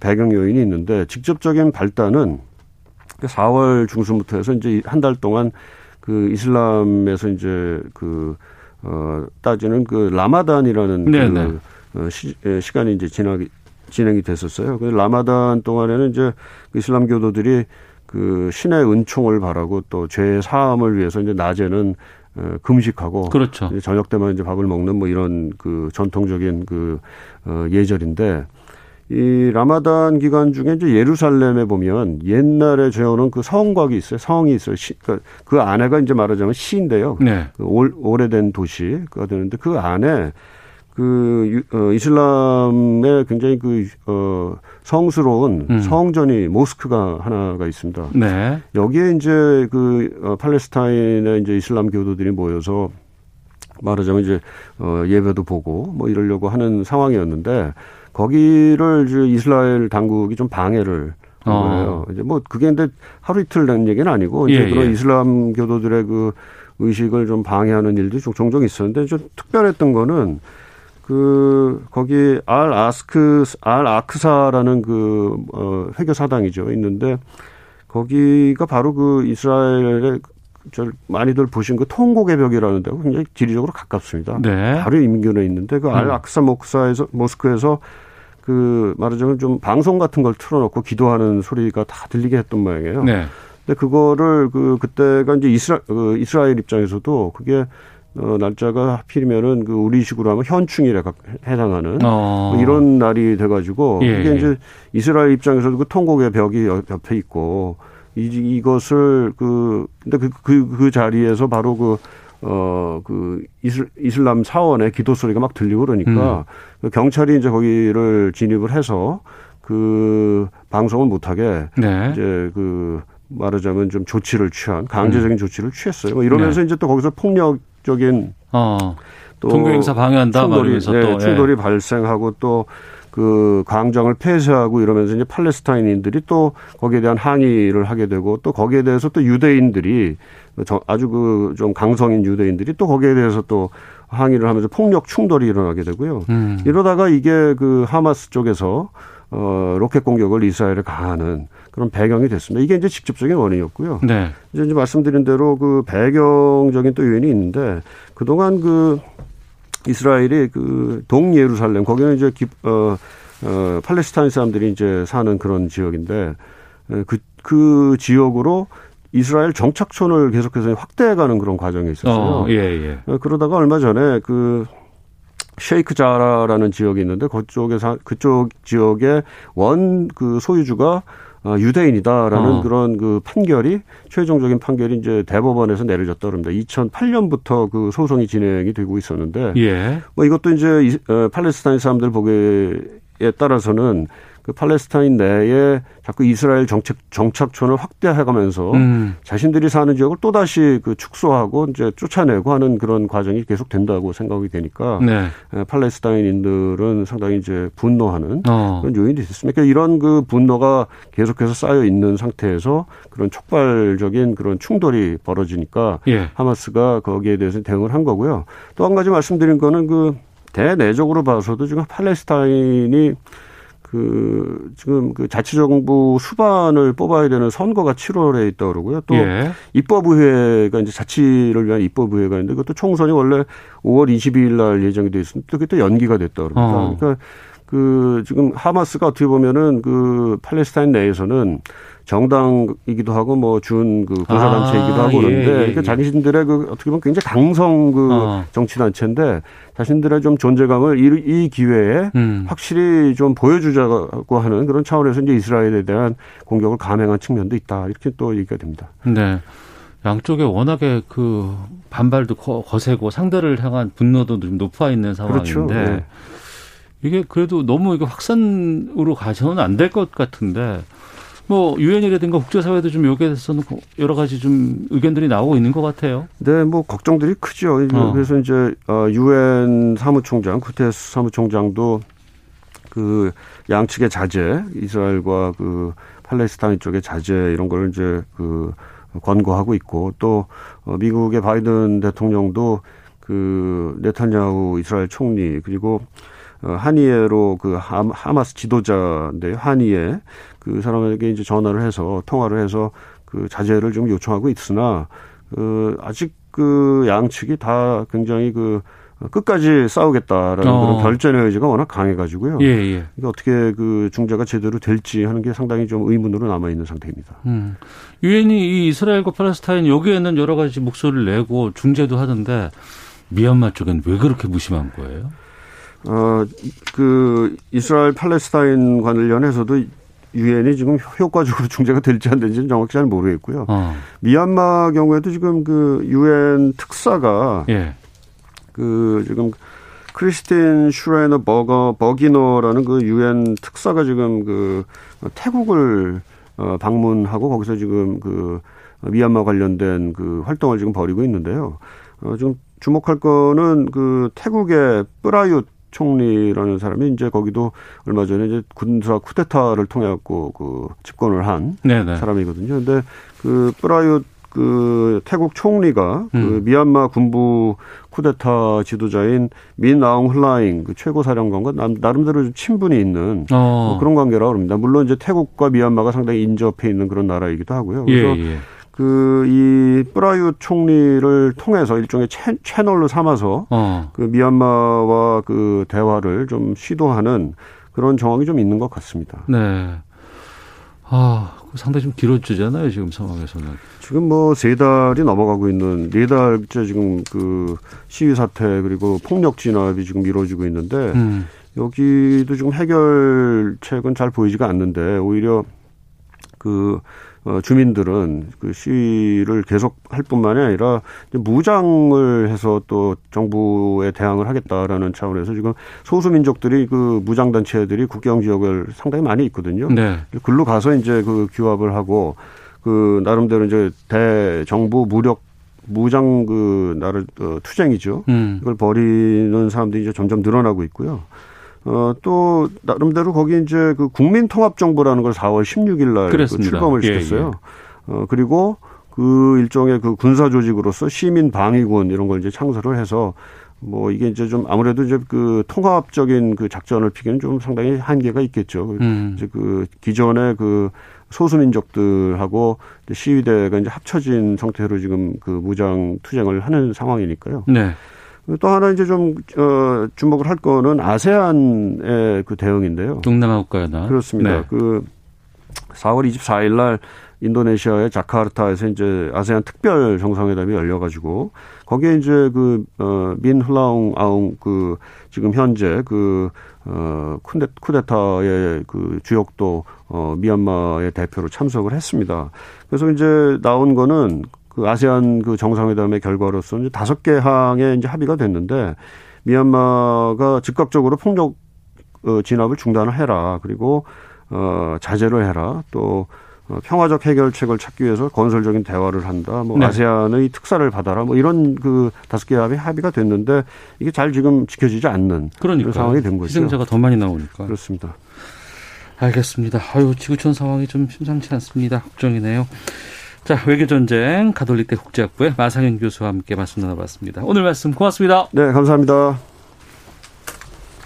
S6: 배경 요인이 있는데 직접적인 발단은 4월 중순부터 해서 이제 한 달 동안 그 이슬람에서 이제 그, 어, 따지는 그 라마단이라는
S3: 네네.
S6: 그 어, 시, 예, 시간이 이제 지나기, 진행이 됐었어요. 그 라마단 동안에는 이제 그 이슬람 교도들이 그 신의 은총을 바라고 또 죄 사함을 위해서 이제 낮에는 어, 금식하고
S3: 그렇죠.
S6: 이제 저녁 때만 이제 밥을 먹는 뭐 이런 그 전통적인 그 어, 예절인데 이 라마단 기간 중에 이제 예루살렘에 보면 옛날에 재어놓은 그 성곽이 있어요. 성이 있어요. 시, 그, 그 안에가 이제 말하자면 시인데요.
S3: 네.
S6: 그 올, 오래된 도시가 되는데 그 안에 그 유- 어, 이슬람의 굉장히 그 어, 성스러운
S3: 음.
S6: 성전이 모스크가 하나가 있습니다.
S3: 네.
S6: 여기에 이제 그 어, 팔레스타인의 이제 이슬람 교도들이 모여서 말하자면 이제 어 예배도 보고 뭐 이러려고 하는 상황이었는데 거기를 이제 이스라엘 당국이 좀 방해를 한
S3: 어.
S6: 거예요. 이제 뭐 그게 근데 하루 이틀 된 얘기는 아니고 이제
S3: 예,
S6: 그런
S3: 예.
S6: 이슬람 교도들의 그 의식을 좀 방해하는 좀 종종 있었는데 좀 특별했던 거는 그 거기 알 아스크 알 아크사라는 그 어, 회교 사당이죠 있는데 거기가 바로 그 이스라엘의 저 많이들 보신 그 통곡의 벽이라는 데가 굉장히 지리적으로 가깝습니다.
S3: 네.
S6: 바로 인근에 있는데 그알
S3: 음.
S6: 아크사 모크사에서 모스크에서 그 말하자면 좀 방송 같은 걸 틀어놓고 기도하는 소리가 다 들리게 했던 모양이에요.
S3: 네.
S6: 근데 그거를 그 그때가 이제 이스라 그 이스라엘 입장에서도 그게 어 날짜가 하필이면은 그 우리식으로 하면 현충일에 가- 해당하는
S3: 어.
S6: 뭐 이런 날이 돼가지고
S3: 예,
S6: 이게
S3: 예.
S6: 이제 이스라엘 입장에서도 그 통곡의 벽이 옆- 옆에 있고 이, 이것을 그 근데 그그 그 자리에서 바로 그 어, 그, 이슬, 이슬람 사원의 기도 소리가 막 들리고 그러니까,
S3: 음.
S6: 그 경찰이 이제 거기를 진입을 해서, 그, 방송을 못하게,
S3: 네.
S6: 이제 그, 말하자면 좀 조치를 취한, 강제적인 조치를 취했어요. 뭐 이러면서
S3: 네.
S6: 이제 또 거기서 폭력적인
S3: 어.
S6: 또
S3: 종교 행사 방해한다
S6: 충돌이, 네,
S3: 또 예.
S6: 충돌이 발생하고 또 그 광장을 폐쇄하고 이러면서 이제 팔레스타인인들이 또 거기에 대한 항의를 하게 되고 또 거기에 대해서 또 유대인들이 저- 아주 그 좀 강성인 유대인들이 또 거기에 대해서 또 항의를 하면서 폭력 충돌이 일어나게 되고요.
S3: 음.
S6: 이러다가 이게 그 하마스 쪽에서 어 로켓 공격을 이스라엘에 가하는 그런 배경이 됐습니다. 이게 이제 직접적인 원인이었고요.
S3: 네.
S6: 이제 이제 말씀드린 대로 그 배경적인 또 요인이 있는데 그동안 그 이스라엘이 그 동예루살렘 거기는 이제 기, 어, 어, 팔레스타인 사람들이 이제 사는 그런 지역인데 그, 그 지역으로 이스라엘 정착촌을 계속해서 확대해가는 그런 과정이 있었어요.
S3: 어, 예, 예.
S6: 어, 그러다가 얼마 전에 그 쉐이크 자라라는 지역이 있는데 그쪽에서 그쪽 지역의 원 그 소유주가 어, 유대인이다라는
S3: 어.
S6: 그런 그 판결이 최종적인 판결이 이제 대법원에서 내려졌다 그럽니다. 2008년부터 그 소송이 진행이 되고 있었는데
S3: 예.
S6: 뭐 이것도 이제 이- 어, 팔레스타인 사람들 보기에 따라서는 그 팔레스타인 내에 자꾸 이스라엘 정책 정착촌을 확대해가면서
S3: 음.
S6: 자신들이 사는 지역을 또 다시 그 축소하고 이제 쫓아내고 하는 그런 과정이 계속 된다고 생각이 되니까
S3: 네.
S6: 에, 팔레스타인인들은 상당히 이제 분노하는
S3: 어.
S6: 그런 요인이 있습니다. 그러니까 이런 그 분노가 계속해서 쌓여 있는 상태에서 그런 촉발적인 그런 충돌이 벌어지니까
S3: 예.
S6: 하마스가 거기에 대해서 대응을 한 거고요. 또 한 가지 말씀드린 거는 그 대내적으로 봐서도 지금 팔레스타인이 그 지금 그 자치정부 수반을 뽑아야 되는 선거가 7월에 있다 그러고요. 또
S3: 예.
S6: 입법의회가 이제 자치를 위한 입법의회가 있는데 그것도 총선이 원래 5월 22일 날 예정이 돼 있었는데 그게 또 연기가 됐다 그럽니다.
S3: 어.
S6: 그러니까 그 지금 하마스가 어떻게 보면은 그 팔레스타인 내에서는 정당이기도 하고 뭐준그 공사단체이기도
S3: 아,
S6: 하고
S3: 예,
S6: 그런데
S3: 예,
S6: 그러니까
S3: 예.
S6: 자신들의 그 어떻게 보면 굉장히 강성 그
S3: 어.
S6: 정치 단체인데 자신들의 좀 존재감을 이, 이 기회에
S3: 음.
S6: 확실히 좀 보여주자고 하는 그런 차원에서 이제 이스라엘에 대한 공격을 감행한 측면도 있다 이렇게 또 얘기가 됩니다.
S3: 네. 양쪽에 워낙에 그 반발도 거, 거세고 상대를 향한 분노도 좀 높아 있는 상황인데
S6: 그렇죠. 네.
S3: 이게 그래도 너무 이게 확산으로 가서는 안 될 것 같은데 뭐 유엔이라든가 국제사회도 좀 여기에 대해서는 여러 가지 좀 의견들이 나오고 있는 것 같아요.
S6: 네, 뭐 걱정들이 크죠.
S3: 어.
S6: 그래서 이제 어, 유엔 사무총장 구테스 사무총장도 그 양측의 자제, 이스라엘과 그 팔레스타인 쪽의 자제 이런 걸 이제 그 권고하고 있고 또 어, 미국의 바이든 대통령도 그 네타냐후 이스라엘 총리 그리고 어, 한이에로 그 하- 하마스 지도자인데요. 한이에 그 사람에게 이제 전화를 해서 통화를 해서 그 자제를 좀 요청하고 있으나 그 아직 그 양측이 다 굉장히 그 끝까지 싸우겠다라는
S3: 어.
S6: 그런 결전의 의지가 워낙 강해가지고요.
S3: 예, 예.
S6: 이게 어떻게 그 중재가 제대로 될지 하는 게 상당히 좀 의문으로 남아 있는 상태입니다.
S3: 음. 유엔이 이 이스라엘과 팔레스타인 여기에는 여러 가지 목소리를 내고 중재도 하던데 미얀마 쪽엔 왜 그렇게 무심한 거예요?
S6: 어, 그 이스라엘 팔레스타인 관련해서도 유엔이 지금 효과적으로 중재가 될지 안 될지는 정확히 잘 모르겠고요.
S3: 어.
S6: 미얀마 경우에도 지금 그 유엔 특사가
S3: 예.
S6: 그 지금 크리스틴 슈레너 버거 버기너라는 그 유엔 특사가 지금 그 태국을 어 방문하고 거기서 지금 그 미얀마 관련된 그 활동을 지금 벌이고 있는데요. 어 지금 주목할 거는 그 태국의 뿌라윳 총리라는 사람이 이제 거기도 얼마 전에 이제 군사 쿠데타를 통해 갖고 그 집권을 한
S3: 네네.
S6: 사람이거든요. 근데 그 뿌라윳 그 태국 총리가 그
S3: 음.
S6: 미얀마 군부 쿠데타 지도자인 민 아웅 흘라잉 그 최고 사령관과 남- 나름대로 좀 친분이 있는
S3: 어.
S6: 뭐 그런 관계라고 합니다. 물론 이제 태국과 미얀마가 상당히 인접해 있는 그런 나라이기도 하고요.
S3: 예,
S6: 그래서
S3: 예.
S6: 그 이 뿌라윳 총리를 통해서 일종의 채, 채널로 삼아서
S3: 어.
S6: 그 미얀마와 그 대화를 좀 시도하는 그런 정황이 좀 있는 것 같습니다.
S3: 네. 아, 그거 상당히 좀 길어지잖아요, 지금 상황에서는.
S6: 지금 뭐 세 달이 넘어가고 있는 네 달째 지금 그 시위 사태 그리고 폭력 진압이 지금 이루어지고 있는데
S3: 음.
S6: 여기도 지금 해결책은 잘 보이지가 않는데 오히려 그 어, 주민들은 그 시위를 계속 할 뿐만이 아니라 무장을 해서 또 정부에 대항을 하겠다라는 차원에서 지금 소수민족들이 그 무장단체들이 국경 지역을 상당히 많이 있거든요.
S3: 네.
S6: 글로 가서 이제 그 규합을 하고 그 나름대로 이제 대정부 무력 무장 그 나를 어, 투쟁이죠.
S3: 음.
S6: 이걸 벌이는 사람들이 이제 점점 늘어나고 있고요. 어, 또, 나름대로 거기 이제 그 국민통합정부라는 걸 4월 16일 날 그. 출범을
S3: 예,
S6: 시켰어요. 어, 그리고 그 일종의 그 군사 조직으로서 시민 방위군 이런 걸 이제 창설을 해서 뭐 이게 이제 좀 아무래도 이제 그 통합적인 그 작전을 피기는 좀 상당히 한계가 있겠죠.
S3: 음.
S6: 이제 그 기존의 그 소수민족들하고 시위대가 이제 합쳐진 상태로 지금 그 무장 투쟁을 하는 상황이니까요.
S3: 네.
S6: 또 하나 이제 좀, 어, 주목을 할 거는 아세안의 그 대응인데요.
S3: 동남아 국가연합.
S6: 그렇습니다.
S3: 네.
S6: 그 4월 24일 날 인도네시아의 자카르타에서 이제 아세안 특별 정상회담이 열려가지고 거기에 이제 그, 어, 민 흘라웅 아웅 그 지금 현재 그, 어, 쿠데, 쿠데타의 그 주역도 어, 미얀마의 대표로 참석을 했습니다. 그래서 이제 나온 거는 그 아세안 그 정상회담의 결과로서 이제 다섯 개 항에 이제 합의가 됐는데 미얀마가 즉각적으로 폭력 어, 진압을 중단을 해라. 그리고 어, 자제를 해라. 또 어, 평화적 해결책을 찾기 위해서 건설적인 대화를 한다. 뭐
S3: 네.
S6: 아세안의 특사를 받아라. 뭐 이런 그 다섯 개 합의 합의가 됐는데 이게 잘 지금 지켜지지 않는 그런 상황이 된 거죠.
S3: 희생자가 더 많이 나오니까.
S6: 그렇습니다.
S3: 알겠습니다. 아유, 지구촌 상황이 좀 심상치 않습니다. 걱정이네요. 자, 외교전쟁 가톨릭대 국제학부의 마상현 교수와 함께 말씀 나눠봤습니다. 오늘 말씀 고맙습니다.
S6: 네, 감사합니다.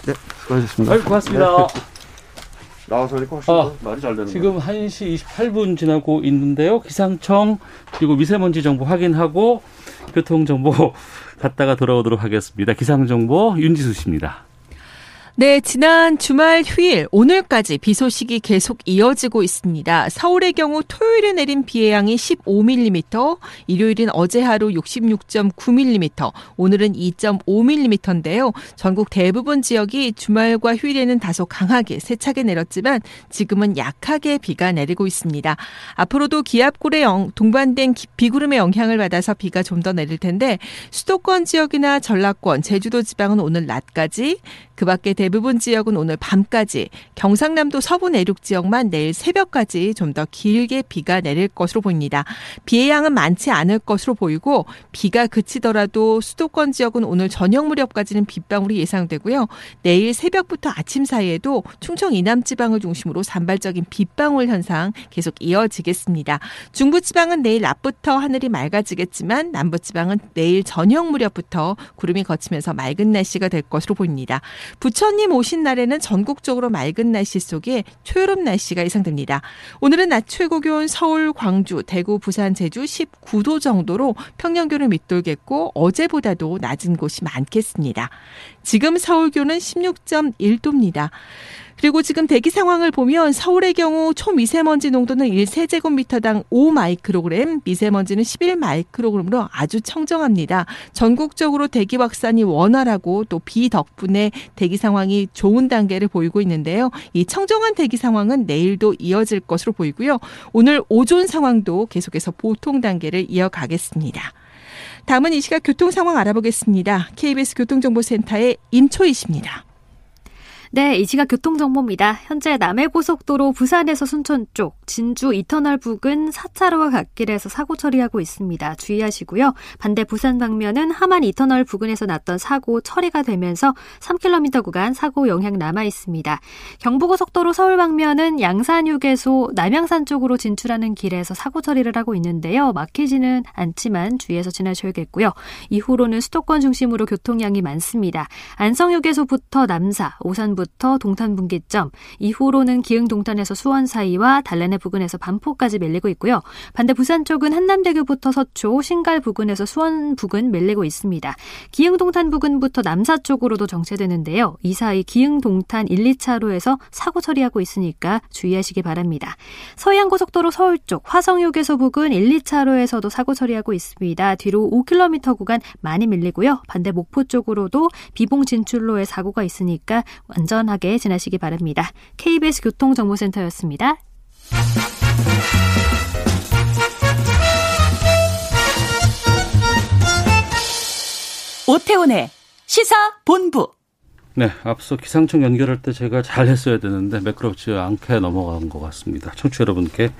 S6: 네, 수고하셨습니다.
S3: 아유, 고맙습니다.
S6: 나와서 하니까 훨씬
S3: 아,
S6: 더 말이 잘 되는
S3: 지금 1시 28분 지나고 있는데요. 기상청 그리고 미세먼지 정보 확인하고 교통정보 *laughs* 갔다가 돌아오도록 하겠습니다. 기상정보 윤지수 씨입니다.
S1: 네, 지난 주말 휴일 오늘까지 비 소식이 계속 이어지고 있습니다. 서울의 경우 토요일에 내린 비의 양이 15mm, 일요일은 어제 하루 66.9mm, 오늘은 2.5mm인데요. 전국 대부분 지역이 주말과 휴일에는 다소 강하게 세차게 내렸지만 지금은 약하게 비가 내리고 있습니다. 앞으로도 기압골에 영- 동반된 기- 비구름의 영향을 받아서 비가 좀 더 내릴 텐데 수도권 지역이나 전라권, 제주도 지방은 오늘 낮까지 그 밖에 대
S7: 대부분 지역은 오늘 밤까지, 경상남도 서부 내륙 지역만 내일 새벽까지 좀 더 길게 비가 내릴 것으로 보입니다. 비의 양은 많지 않을 것으로 보이고 비가 그치더라도 수도권 지역은 오늘 저녁 무렵까지는 빗방울이 예상되고요. 내일 새벽부터 아침 사이에도 충청 이남 지방을 중심으로 산발적인 빗방울 현상 계속 이어지겠습니다. 중부 지방은 내일 낮부터 하늘이 맑아지겠지만 남부 지방은 내일 저녁 무렵부터 구름이 거치면서 맑은 날씨가 될 것으로 보입니다. 부 처님 오신 날에는 전국적으로 맑은 날씨 속에 초여름 날씨가 예상됩니다. 오늘은 낮 최고 기온 서울, 광주, 대구, 부산, 제주 19도 정도로 평년 기온을 밑돌겠고 어제보다도 낮은 곳이 많겠습니다. 지금 서울 기온은 16.1도입니다. 그리고 지금 대기 상황을 보면 서울의 경우 초미세먼지 농도는 1세제곱미터당 5마이크로그램, 미세먼지는 11마이크로그램으로 아주 청정합니다. 전국적으로 대기 확산이 원활하고 또 비 덕분에 대기 상황이 좋은 단계를 보이고 있는데요. 이 청정한 대기 상황은 내일도 이어질 것으로 보이고요. 오늘 오존 상황도 계속해서 보통 단계를 이어가겠습니다. 다음은 이 시각 교통 상황 알아보겠습니다. KBS 교통정보센터의 임초희 씨입니다.
S2: 네, 이 시각 교통정보입니다. 현재 남해고속도로 부산에서 순천 쪽, 진주 이터널 부근 4차로와 갓길에서 사고 처리하고 있습니다. 주의하시고요. 반대 부산 방면은 함안 이터널 부근에서 났던 사고 처리가 되면서 3km 구간 사고 영향 남아 있습니다. 경부고속도로 서울 방면은 양산 휴게소 남양산 쪽으로 진출하는 길에서 사고 처리를 하고 있는데요. 막히지는 않지만 주의해서 지나셔야겠고요. 이후로는 수도권 중심으로 교통량이 많습니다. 안성휴게소부터 남사, 오산 부터 동탄 분기점, 이후로는 기흥 동탄에서 수원 사이와 달래내 부근에서 반포까지 밀리고 있고요. 반대 부산 쪽은 한남대교부터 서초, 신갈 부근에서 수원 부근 밀리고 있습니다. 기흥 동탄 부근부터 남사 쪽으로도 정체되는데요. 이 사이 기흥 동탄 1, 2차로에서 사고 처리하고 있으니까 주의하시기 바랍니다. 서해안 고속도로 서울 쪽 화성휴게소 부근 1, 2차로에서도 사고 처리하고 있습니다. 뒤로 5km 구간 많이 밀리고요. 반대 목포 쪽으로도 비봉 진출로에 사고가 있으니까 안전하게 지나시기 바랍니다. KBS 교통정보센터였습니다.
S8: 오태훈의 시사 본부.
S3: 네, 앞서 기상청 연결할 때 제가 잘 했어야 되는데 매끄럽지 않게 넘어간 것 같습니다. 청취 여러분께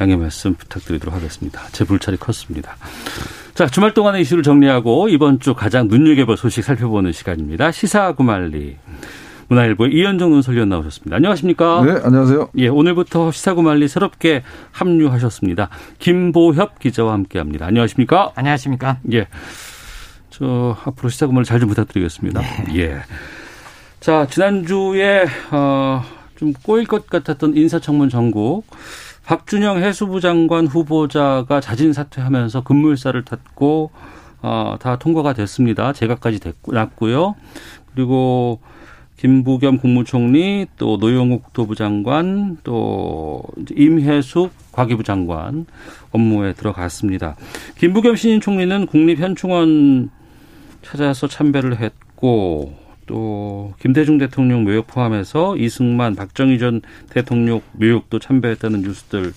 S3: 양해 말씀 부탁드리도록 하겠습니다. 제 불찰이 컸습니다. 자, 주말 동안의 이슈를 정리하고 이번 주 가장 눈여겨볼 소식 살펴보는 시간입니다. 시사 구말리. 문화일보의 이현정 논설위원 나오셨습니다. 안녕하십니까?
S9: 네, 안녕하세요.
S3: 예, 오늘부터 시사구말리 새롭게 합류하셨습니다. 김보협 기자와 함께합니다. 안녕하십니까?
S10: 안녕하십니까?
S3: 예, 저 앞으로 시사구말리 잘좀 부탁드리겠습니다.
S10: 네.
S3: 예. 자, 지난주에 어, 좀 꼬일 것 같았던 인사청문 전국 박준영 해수부 장관 후보자가 자진 사퇴하면서 급물살을 탔고 어, 다 통과가 됐습니다. 제각까지 됐고 났고요. 그리고 김부겸 국무총리 또 노영욱 국토부 장관 또 임혜숙 과기부 장관 업무에 들어갔습니다. 김부겸 신임 총리는 국립현충원 찾아서 참배를 했고 또 김대중 대통령 묘역 포함해서 이승만, 박정희 전 대통령 묘역도 참배했다는 뉴스들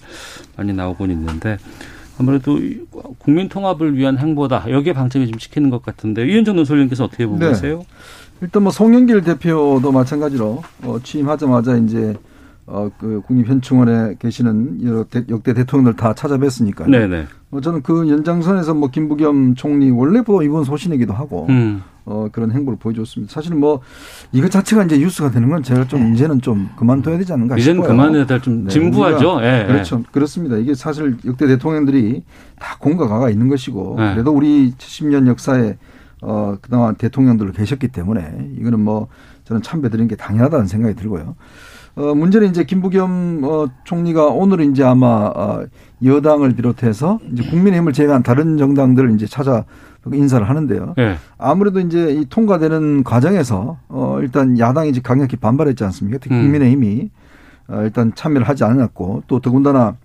S3: 많이 나오곤 있는데 아무래도 국민 통합을 위한 행보다 여기에 방점이 좀 찍히는 것 같은데 이현정 논설위원께서 어떻게 보고
S9: 네.
S3: 계세요?
S9: 일단 뭐 송영길 대표도 마찬가지로 어, 취임하자마자 이제 어, 그 국립현충원에 계시는 여러 대, 역대 대통령들 다 찾아뵀으니까요.
S3: 네네.
S9: 뭐 저는 그 연장선에서 뭐 김부겸 총리 원래부터 이번 소신이기도 하고
S3: 음.
S9: 어, 그런 행보를 보여줬습니다. 사실은 뭐 이거 자체가 이제 뉴스가 되는 건 제가 좀 이제는 좀 그만둬야 되지 않는가
S3: 네. 이제는
S9: 싶어요.
S3: 그만해야 될좀
S9: 네,
S3: 진부하죠. 예, 예.
S9: 그렇죠. 그렇습니다. 이게 사실 역대 대통령들이 다 공과 가가 있는 것이고
S3: 네.
S9: 그래도 우리 70년 역사에 어, 그동안 대통령들 계셨기 때문에 이거는 뭐 저는 참배드리는 게 당연하다는 생각이 들고요. 어, 문제는 이제 김부겸 어, 총리가 오늘 이제 아마 어, 여당을 비롯해서 이제 국민의힘을 제외한 다른 정당들을 이제 찾아 인사를 하는데요.
S3: 예.
S9: 아무래도 이제 이 통과되는 과정에서 어, 일단 야당이 이제 강력히 반발했지 않습니까? 특히
S3: 음.
S9: 국민의힘이 어, 일단 참여를 하지 않았고 또 더군다나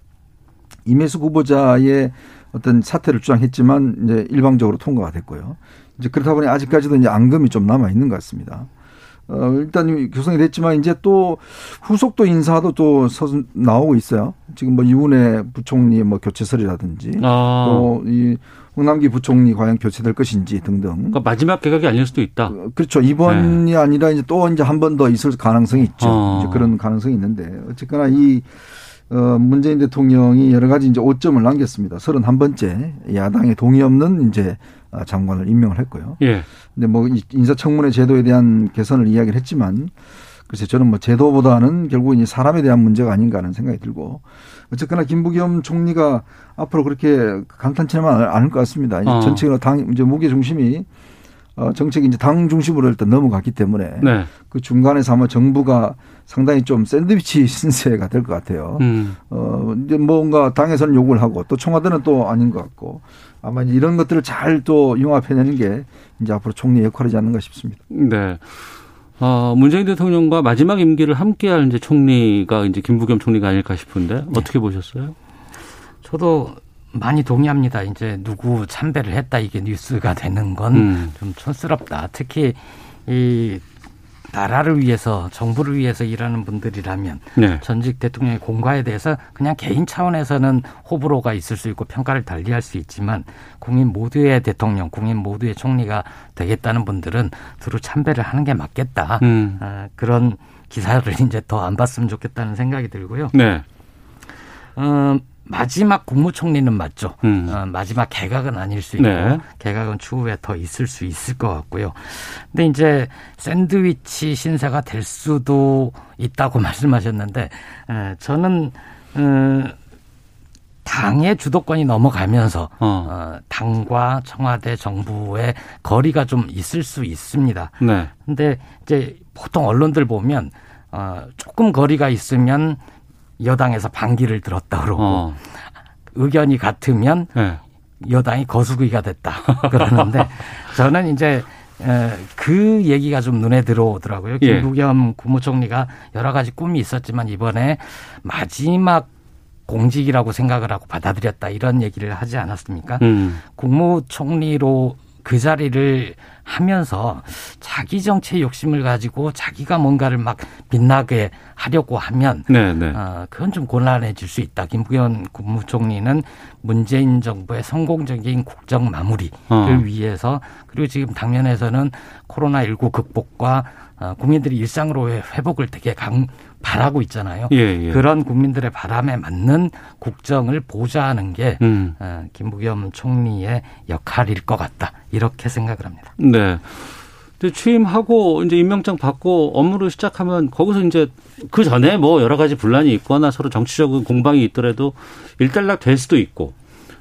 S9: 임혜숙 후보자의 어떤 사퇴를 주장했지만 이제 일방적으로 통과가 됐고요. 이제 그렇다 보니 아직까지도 이제 앙금이 좀 남아 있는 것 같습니다. 어, 일단 구성이 됐지만 이제 또 후속도 인사도 또 서, 나오고 있어요. 지금 뭐 이훈혜 부총리 뭐 교체설이라든지
S3: 아.
S9: 또이 홍남기 부총리 과연 교체될 것인지 등등.
S3: 그러니까 마지막 개각이 아닐 수도 있다.
S9: 그렇죠. 이번이 네. 아니라 이제 또 이제 한 번 더 있을 가능성이 있죠.
S3: 어.
S9: 이제 그런 가능성이 있는데 어쨌거나 이 어, 문재인 대통령이 여러 가지 이제 오점을 남겼습니다. 31번째 야당의 동의 없는 이제 장관을 임명을 했고요.
S3: 예.
S9: 근데 뭐 인사청문회 제도에 대한 개선을 이야기를 했지만 글쎄 저는 뭐 제도보다는 결국 이제 사람에 대한 문제가 아닌가 하는 생각이 들고 어쨌거나 김부겸 총리가 앞으로 그렇게 간단치만 않을 것 같습니다. 이제
S3: 어.
S9: 전체적으로 당 이제 무게 중심이 어, 정책이 이제 당 중심으로 일단 넘어갔기 때문에
S3: 네.
S9: 그 중간에서 아마 정부가 상당히 좀 샌드위치 *laughs* 신세가 될 것 같아요.
S3: 음.
S9: 어, 이제 뭔가 당에서는 요구를 하고 또 청와대는 또 아닌 것 같고 아마 이제 이런 것들을 잘 또 융합해내는 게 이제 앞으로 총리 역할이지 않는가 싶습니다.
S3: 네. 어, 문재인 대통령과 마지막 임기를 함께할 이제 총리가 이제 김부겸 총리가 아닐까 싶은데
S10: 네.
S3: 어떻게 보셨어요?
S10: 저도 많이 동의합니다. 이제 누구 참배를 했다 이게 뉴스가 되는 건좀
S3: 음.
S10: 촌스럽다. 특히 이 나라를 위해서 정부를 위해서 일하는 분들이라면
S3: 네.
S10: 전직 대통령의 공과에 대해서 그냥 개인 차원에서는 호불호가 있을 수 있고 평가를 달리할 수 있지만 국민 모두의 대통령, 국민 모두의 총리가 되겠다는 분들은 두루 참배를 하는 게 맞겠다.
S3: 음.
S10: 아, 그런 기사를 *laughs* 이제 더 안 봤으면 좋겠다는 생각이 들고요.
S3: 네.
S10: 어, 마지막 국무총리는 맞죠.
S3: 음.
S10: 어, 마지막 개각은 아닐 수 있고
S3: 네.
S10: 개각은 추후에 더 있을 수 있을 것 같고요. 근데 이제 샌드위치 신세가 될 수도 있다고 *laughs* 말씀하셨는데 에, 저는 어, 당의 주도권이 넘어가면서
S3: 어.
S10: 어, 당과 청와대 정부의 거리가 좀 있을 수 있습니다.
S3: 네.
S10: 근데 이제 보통 언론들 보면 어, 조금 거리가 있으면 여당에서 반기를 들었다 그러고
S3: 어.
S10: 의견이 같으면
S3: 네.
S10: 여당이 거수기가 됐다 그러는데 *laughs* 저는 이제 에, 그 얘기가 좀 눈에 들어오더라고요.
S3: 예.
S10: 김부겸 국무총리가 여러 가지 꿈이 있었지만 이번에 마지막 공직이라고 생각을 하고 받아들였다 이런 얘기를 하지 않았습니까?
S3: 음.
S10: 국무총리로 그 자리를 하면서 자기 정치의 욕심을 가지고 자기가 뭔가를 막 빛나게 하려고 하면
S3: 네, 네.
S10: 어, 그건 좀 곤란해질 수 있다. 김부겸 국무총리는 문재인 정부의 성공적인 국정 마무리를
S3: 어.
S10: 위해서 그리고 지금 당면에서는 코로나 19 극복과 어, 국민들이 일상으로 회복을 되게 강, 바라고 있잖아요.
S3: 예, 예.
S10: 그런 국민들의 바람에 맞는 국정을 보좌하는 게
S3: 음.
S10: 어, 김부겸 총리의 역할일 것 같다. 이렇게 생각을 합니다.
S3: 네. 근데 취임하고 이제 임명장 받고 업무를 시작하면 거기서 이제 그 전에 뭐 여러 가지 분란이 있거나 서로 정치적인 공방이 있더라도 일단락 될 수도 있고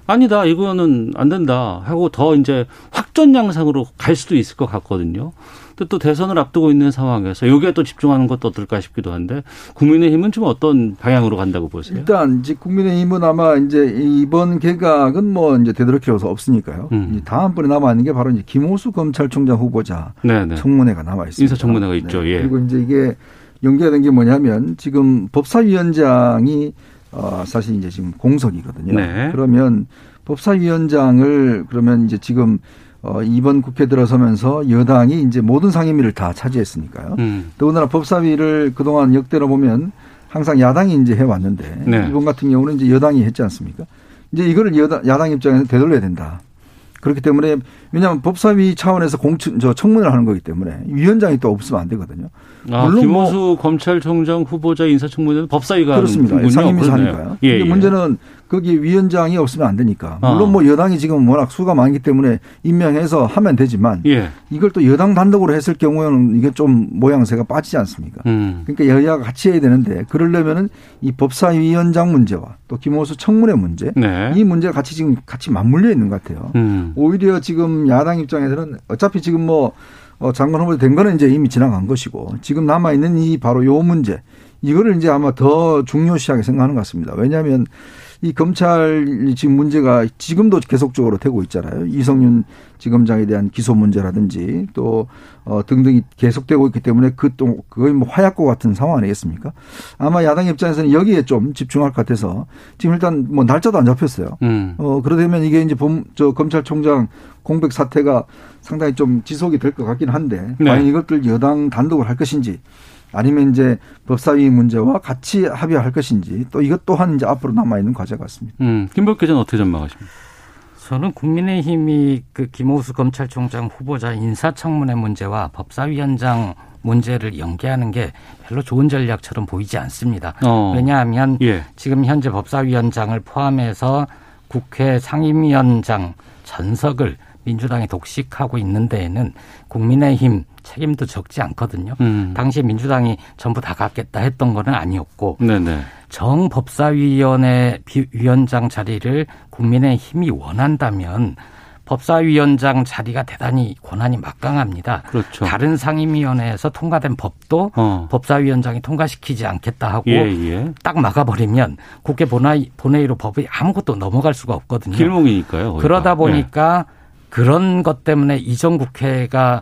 S3: 아니다 이거는 안 된다 하고 더 이제 확전 양상으로 갈 수도 있을 것 같거든요. 근데 또 대선을 앞두고 있는 상황에서 여기에 또 집중하는 것도 어떨까 싶기도 한데 국민의힘은 좀 어떤 방향으로 간다고 보세요?
S9: 일단 이제 국민의힘은 아마 이제 이번 개각은 뭐 이제 되도록이어서 없으니까요.
S3: 음.
S9: 이 다음번에 남아 있는 게 바로 이제 김호수 검찰총장 후보자
S3: 네네.
S9: 청문회가 남아 있습니다.
S3: 인사 청문회가 있죠. 예.
S9: 그리고 이제 이게 연계된 게 뭐냐면 지금 법사위원장이 어 사실 이제 지금 공석이거든요.
S3: 네.
S9: 그러면 법사위원장을 그러면 이제 지금 어 이번 국회 들어서면서 여당이 이제 모든 상임위를 다 차지했으니까요.
S3: 음.
S9: 더군다나 법사위를 그동안 역대로 보면 항상 야당이 이제 해왔는데
S3: 네.
S9: 이번 같은 경우는 이제 여당이 했지 않습니까? 이제 이거를 여당, 야당 입장에서 되돌려야 된다. 그렇기 때문에 왜냐하면 법사위 차원에서 공청 저 청문회를 하는 거기 때문에 위원장이 또 없으면 안 되거든요.
S3: 아,
S9: 물론 뭐-
S3: 김호수 검찰총장 후보자 인사청문회는 법사위가
S9: 그렇습니다. 상임위에서. 하니까요.
S3: 예,
S9: 근데
S3: 예.
S9: 문제는 거기 위원장이 없으면 안 되니까. 물론
S3: 어.
S9: 뭐 여당이 지금 워낙 수가 많기 때문에 임명해서 하면 되지만
S3: 예.
S9: 이걸 또 여당 단독으로 했을 경우에는 이게 좀 모양새가 빠지지 않습니까?
S3: 음.
S9: 그러니까 여야가 같이 해야 되는데 그러려면은 이 법사위원장 문제와 또 김호수 청문회 문제
S3: 네.
S9: 이 문제가 같이 지금 같이 맞물려 있는 것 같아요.
S3: 음.
S9: 오히려 지금 야당 입장에서는 어차피 지금 뭐 어, 장관 후보 된 거는 이제 이미 지나간 것이고 지금 남아 있는 이 바로 요 문제 이거를 이제 아마 더 중요시하게 생각하는 것 같습니다. 왜냐하면 이 검찰 지금 문제가 지금도 계속적으로 되고 있잖아요. 이성윤 지검장에 대한 기소 문제라든지 또 어, 등등이 계속되고 있기 때문에 그또 거의 뭐 화약고 같은 상황 아니겠습니까? 아마 야당 입장에서는 여기에 좀 집중할 것 같아서 지금 일단 뭐 날짜도 안 잡혔어요.
S3: 음.
S9: 어 그러다면 이게 이제 봄저 검찰총장 공백 사태가 상당히 좀 지속이 될 것 같긴 한데
S3: 네.
S9: 과연 이것들 여당 단독을 할 것인지 아니면 이제 법사위 문제와 같이 합의할 것인지 또 이것 또한 이제 앞으로 남아 있는 과제 같습니다.
S3: 음. 김범 기자는 어떻게 전망하십니까?
S10: 저는 국민의힘이 그 김호수 검찰총장 후보자 인사청문회 문제와 법사위원장 문제를 연계하는 게 별로 좋은 전략처럼 보이지 않습니다.
S3: 어.
S10: 왜냐하면
S3: 예.
S10: 지금 현재 법사위원장을 포함해서 국회 상임위원장 전석을 민주당이 독식하고 있는 데에는 국민의힘 책임도 적지 않거든요.
S3: 음.
S10: 당시에 민주당이 전부 다 갖겠다 했던 거는 아니었고
S3: 네네.
S10: 정 법사위원회 비- 위원장 자리를 국민의힘이 원한다면 법사위원장 자리가 대단히 권한이 막강합니다.
S3: 그렇죠.
S10: 다른 상임위원회에서 통과된 법도
S3: 어.
S10: 법사위원장이 통과시키지 않겠다 하고
S3: 예, 예.
S10: 딱 막아버리면 국회 본회의, 본회의로 법이 아무것도 넘어갈 수가 없거든요.
S3: 길몽이니까요. 거기가.
S10: 그러다
S3: 예.
S10: 보니까 그런 것 때문에 이전 국회가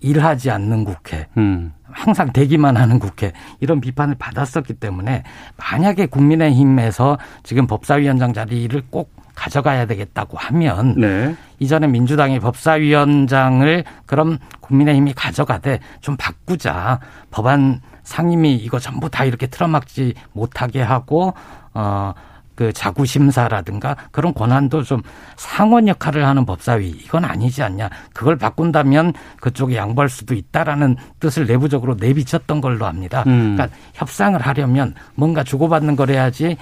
S10: 일하지 않는 국회,
S3: 음.
S10: 항상 대기만 하는 국회 이런 비판을 받았었기 때문에 만약에 국민의힘에서 지금 법사위원장 자리를 꼭 가져가야 되겠다고 하면
S3: 네.
S10: 이전에 민주당이 법사위원장을 그럼 국민의힘이 가져가되 좀 바꾸자 법안 상임위 이거 전부 다 이렇게 틀어막지 못하게 하고 어. 그 자구 심사라든가 그런 권한도 좀 상원 역할을 하는 법사위 이건 아니지 않냐 그걸 바꾼다면 그쪽에 양보할 수도 있다라는 뜻을 내부적으로 내비쳤던 걸로 합니다.
S3: 음.
S10: 그러니까 협상을 하려면 뭔가 주고받는 걸 해야지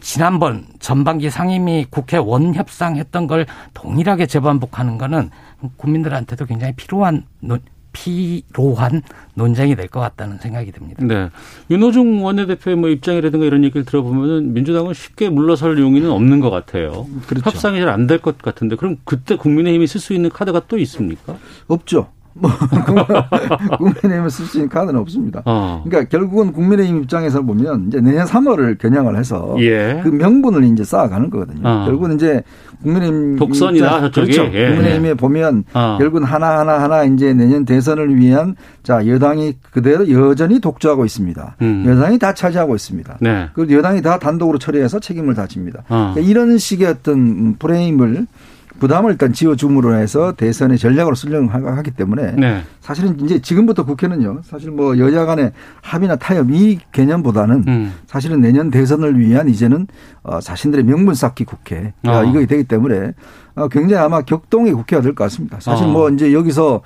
S10: 지난번 전반기 상임위 국회 원협상했던 걸 동일하게 재반복하는 거는 국민들한테도 굉장히 필요한 논, 피로한 논쟁이 될 것 같다는 생각이 듭니다.
S3: 네. 윤호중 원내대표의 뭐 입장이라든가 이런 얘기를 들어보면은 민주당은 쉽게 물러설 용의는 없는 것 같아요.
S9: 그렇죠.
S3: 협상이 잘 안 될 것 같은데 그럼 그때 국민의힘이 쓸 수 있는 카드가 또 있습니까?
S9: 없죠. 뭐 *laughs* 국민의힘을 쓸 수 있는 카드는 없습니다.
S3: 어.
S9: 그러니까 결국은 국민의힘 입장에서 보면 이제 내년 3월을 겨냥을 해서
S3: 예.
S9: 그 명분을 이제 쌓아가는 거거든요.
S3: 어.
S9: 결국은 이제 국민의힘
S3: 독선이다,
S9: 입장-. 그렇죠.
S3: 예.
S9: 국민의힘에 보면
S3: 어.
S9: 결국은 하나 하나 하나 이제 내년 대선을 위한 자 여당이 그대로 여전히 독주하고 있습니다.
S3: 음.
S9: 여당이 다 차지하고 있습니다.
S3: 네.
S9: 그리고 여당이 다 단독으로 처리해서 책임을 다 집니다.
S3: 어.
S9: 그러니까 이런 식의 어떤 프레임을 부담을 일단 지어줌으로 해서 대선의 전략으로 쓰려고 하기 때문에
S3: 네.
S9: 사실은 이제 지금부터 국회는요. 사실 뭐 여야 간의 합의나 타협 이 개념보다는
S3: 음.
S9: 사실은 내년 대선을 위한 이제는 어, 자신들의 명분 쌓기 국회
S3: 어.
S9: 가 이거 되기 때문에 어, 굉장히 아마 격동의 국회가 될 것 같습니다. 사실
S3: 어.
S9: 뭐 이제 여기서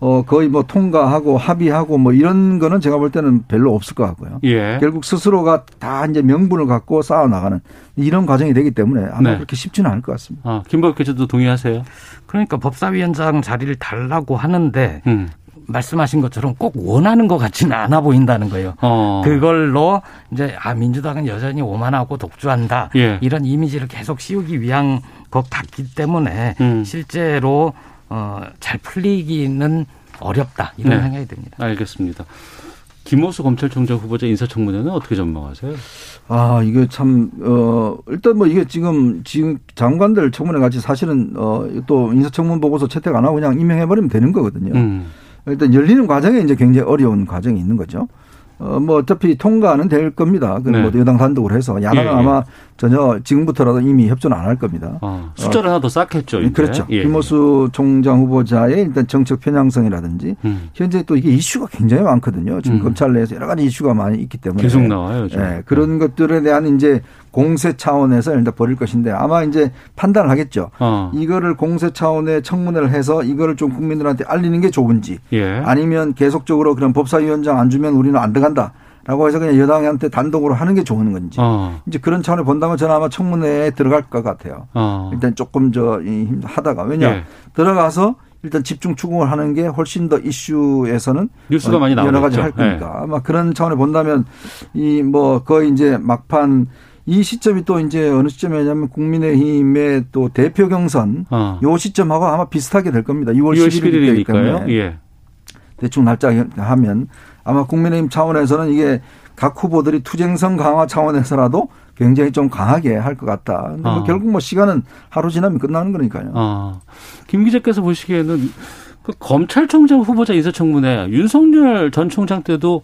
S9: 어 거의 뭐 통과하고 합의하고 뭐 이런 거는 제가 볼 때는 별로 없을 것 같고요.
S3: 예.
S9: 결국 스스로가 다 이제 명분을 갖고 쌓아 나가는 이런 과정이 되기 때문에 아마
S3: 네.
S9: 그렇게 쉽지는 않을 것 같습니다.
S3: 아, 김범 기자도 동의하세요?
S10: 그러니까 법사위원장 자리를 달라고 하는데
S3: 음.
S10: 말씀하신 것처럼 꼭 원하는 것 같지는 않아 보인다는 거예요.
S3: 어.
S10: 그걸로 이제 아 민주당은 여전히 오만하고 독주한다
S3: 예.
S10: 이런 이미지를 계속 씌우기 위한 것 같기 때문에
S3: 음.
S10: 실제로 어, 잘 풀리기는 어렵다 이런
S3: 네.
S10: 생각이 듭니다.
S3: 알겠습니다. 김호수 검찰총장 후보자 인사청문회는 어떻게 전망하세요?
S9: 아, 이게 참, 어, 일단 뭐 이게 지금, 지금 장관들 청문회 같이 사실은, 어, 또 인사청문 보고서 채택 안 하고 그냥 임명해버리면 되는 거거든요.
S3: 음.
S9: 일단 열리는 과정에 이제 굉장히 어려운 과정이 있는 거죠. 어, 뭐 어차피 통과는 될 겁니다. 그
S3: 네.
S9: 뭐 여당 단독으로 해서 야당은
S3: 예, 예.
S9: 아마 전혀 지금부터라도 이미 협조는 안 할 겁니다.
S3: 어, 숫자를 하나 더 쌓겠죠. 이제.
S9: 그렇죠.
S3: 예.
S9: 김호수 총장 후보자의 일단 정책 편향성이라든지
S3: 음.
S9: 현재 또 이게 이슈가 굉장히 많거든요. 지금
S3: 음.
S9: 검찰 내에서 여러 가지 이슈가 많이 있기 때문에
S3: 계속 나와요.
S9: 예, 그런 것들에 대한 이제 공세 차원에서 일단 벌일 것인데 아마 이제 판단을 하겠죠.
S3: 어.
S9: 이거를 공세 차원의 청문회를 해서 이거를 좀 국민들한테 알리는 게 좋은지
S3: 예.
S9: 아니면 계속적으로 그런 법사위원장 안 주면 우리는 안 들어간다. 라고 해서 그냥 여당한테 단독으로 하는 게 좋은 건지.
S3: 어.
S9: 이제 그런 차원을 본다면 저는 아마 청문회에 들어갈 것 같아요.
S3: 어.
S9: 일단 조금 저 하다가 왜냐
S3: 예.
S9: 들어가서 일단 집중 추궁을 하는 게 훨씬 더 이슈에서는
S3: 뉴스가 많이
S9: 여러 가지
S3: 나오겠죠. 예.
S9: 할 거니까 아마 그런 차원에 본다면 이 뭐 거의 이제 막판 이 시점이 또 이제 어느 시점이냐면 국민의힘의 또 대표 경선
S3: 어.
S9: 요 시점하고 아마 비슷하게 될 겁니다. 2월,
S3: 2월
S9: 11일이기
S3: 11일이니까요.
S9: 때문에
S3: 예.
S9: 대충 날짜 하면 아마 국민의힘 차원에서는 이게 각 후보들이 투쟁성 강화 차원에서라도 굉장히 좀 강하게 할 것 같다. 근데 뭐
S3: 어.
S9: 결국 뭐 시간은 하루 지나면 끝나는 거니까요.
S3: 아, 김 기자께서 보시기에는 그 검찰총장 후보자 인사청문회 윤석열 전 총장 때도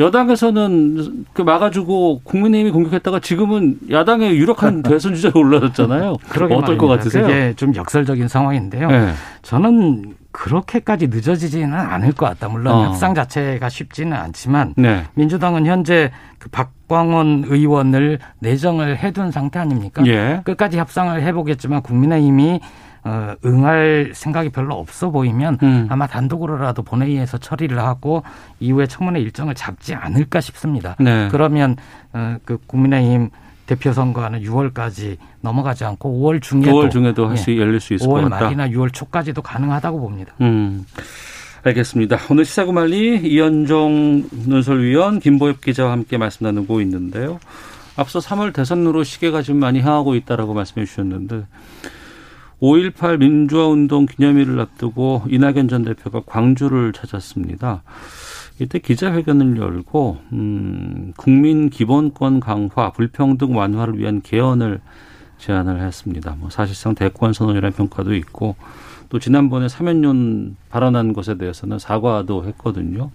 S3: 여당에서는 그 막아주고 국민의힘이 공격했다가 지금은 야당의 유력한 *laughs* 대선 주자로 올라섰잖아요. 어떨 것
S10: 말입니다.
S3: 같으세요?
S10: 그게 좀 역설적인 상황인데요.
S3: 네.
S10: 저는 그렇게까지 늦어지지는 않을 것 같다. 물론
S3: 어.
S10: 협상 자체가 쉽지는 않지만
S3: 네.
S10: 민주당은 현재 그 박광원 의원을 내정을 해둔 상태 아닙니까?
S3: 예.
S10: 끝까지 협상을 해보겠지만 국민의힘이 어, 응할 생각이 별로 없어 보이면
S3: 음.
S10: 아마 단독으로라도 본회의에서 처리를 하고 이후에 청문회 일정을 잡지 않을까 싶습니다.
S3: 네.
S10: 그러면 어, 그 국민의힘 대표 선거는 6월까지 넘어가지 않고 5월 중에도
S3: 9월 중에도 할수
S10: 예,
S3: 열릴 수 있을 것
S10: 5월
S3: 같다.
S10: 말이나 6월 초까지도 가능하다고 봅니다.
S3: 음. 알겠습니다. 오늘 시사구말리 이현종 논설위원 김보엽 기자와 함께 말씀 나누고 있는데요. 앞서 3월 대선으로 시계가 좀 많이 향하고 있다라고 말씀해 주셨는데 5.18 민주화운동 기념일을 앞두고 이낙연 전 대표가 광주를 찾았습니다. 이때 기자회견을 열고 음, 국민 기본권 강화, 불평등 완화를 위한 개헌을 제안을 했습니다. 뭐 사실상 대권 선언이라는 평가도 있고 또 지난번에 사면론 발언한 것에 대해서는 사과도 했거든요.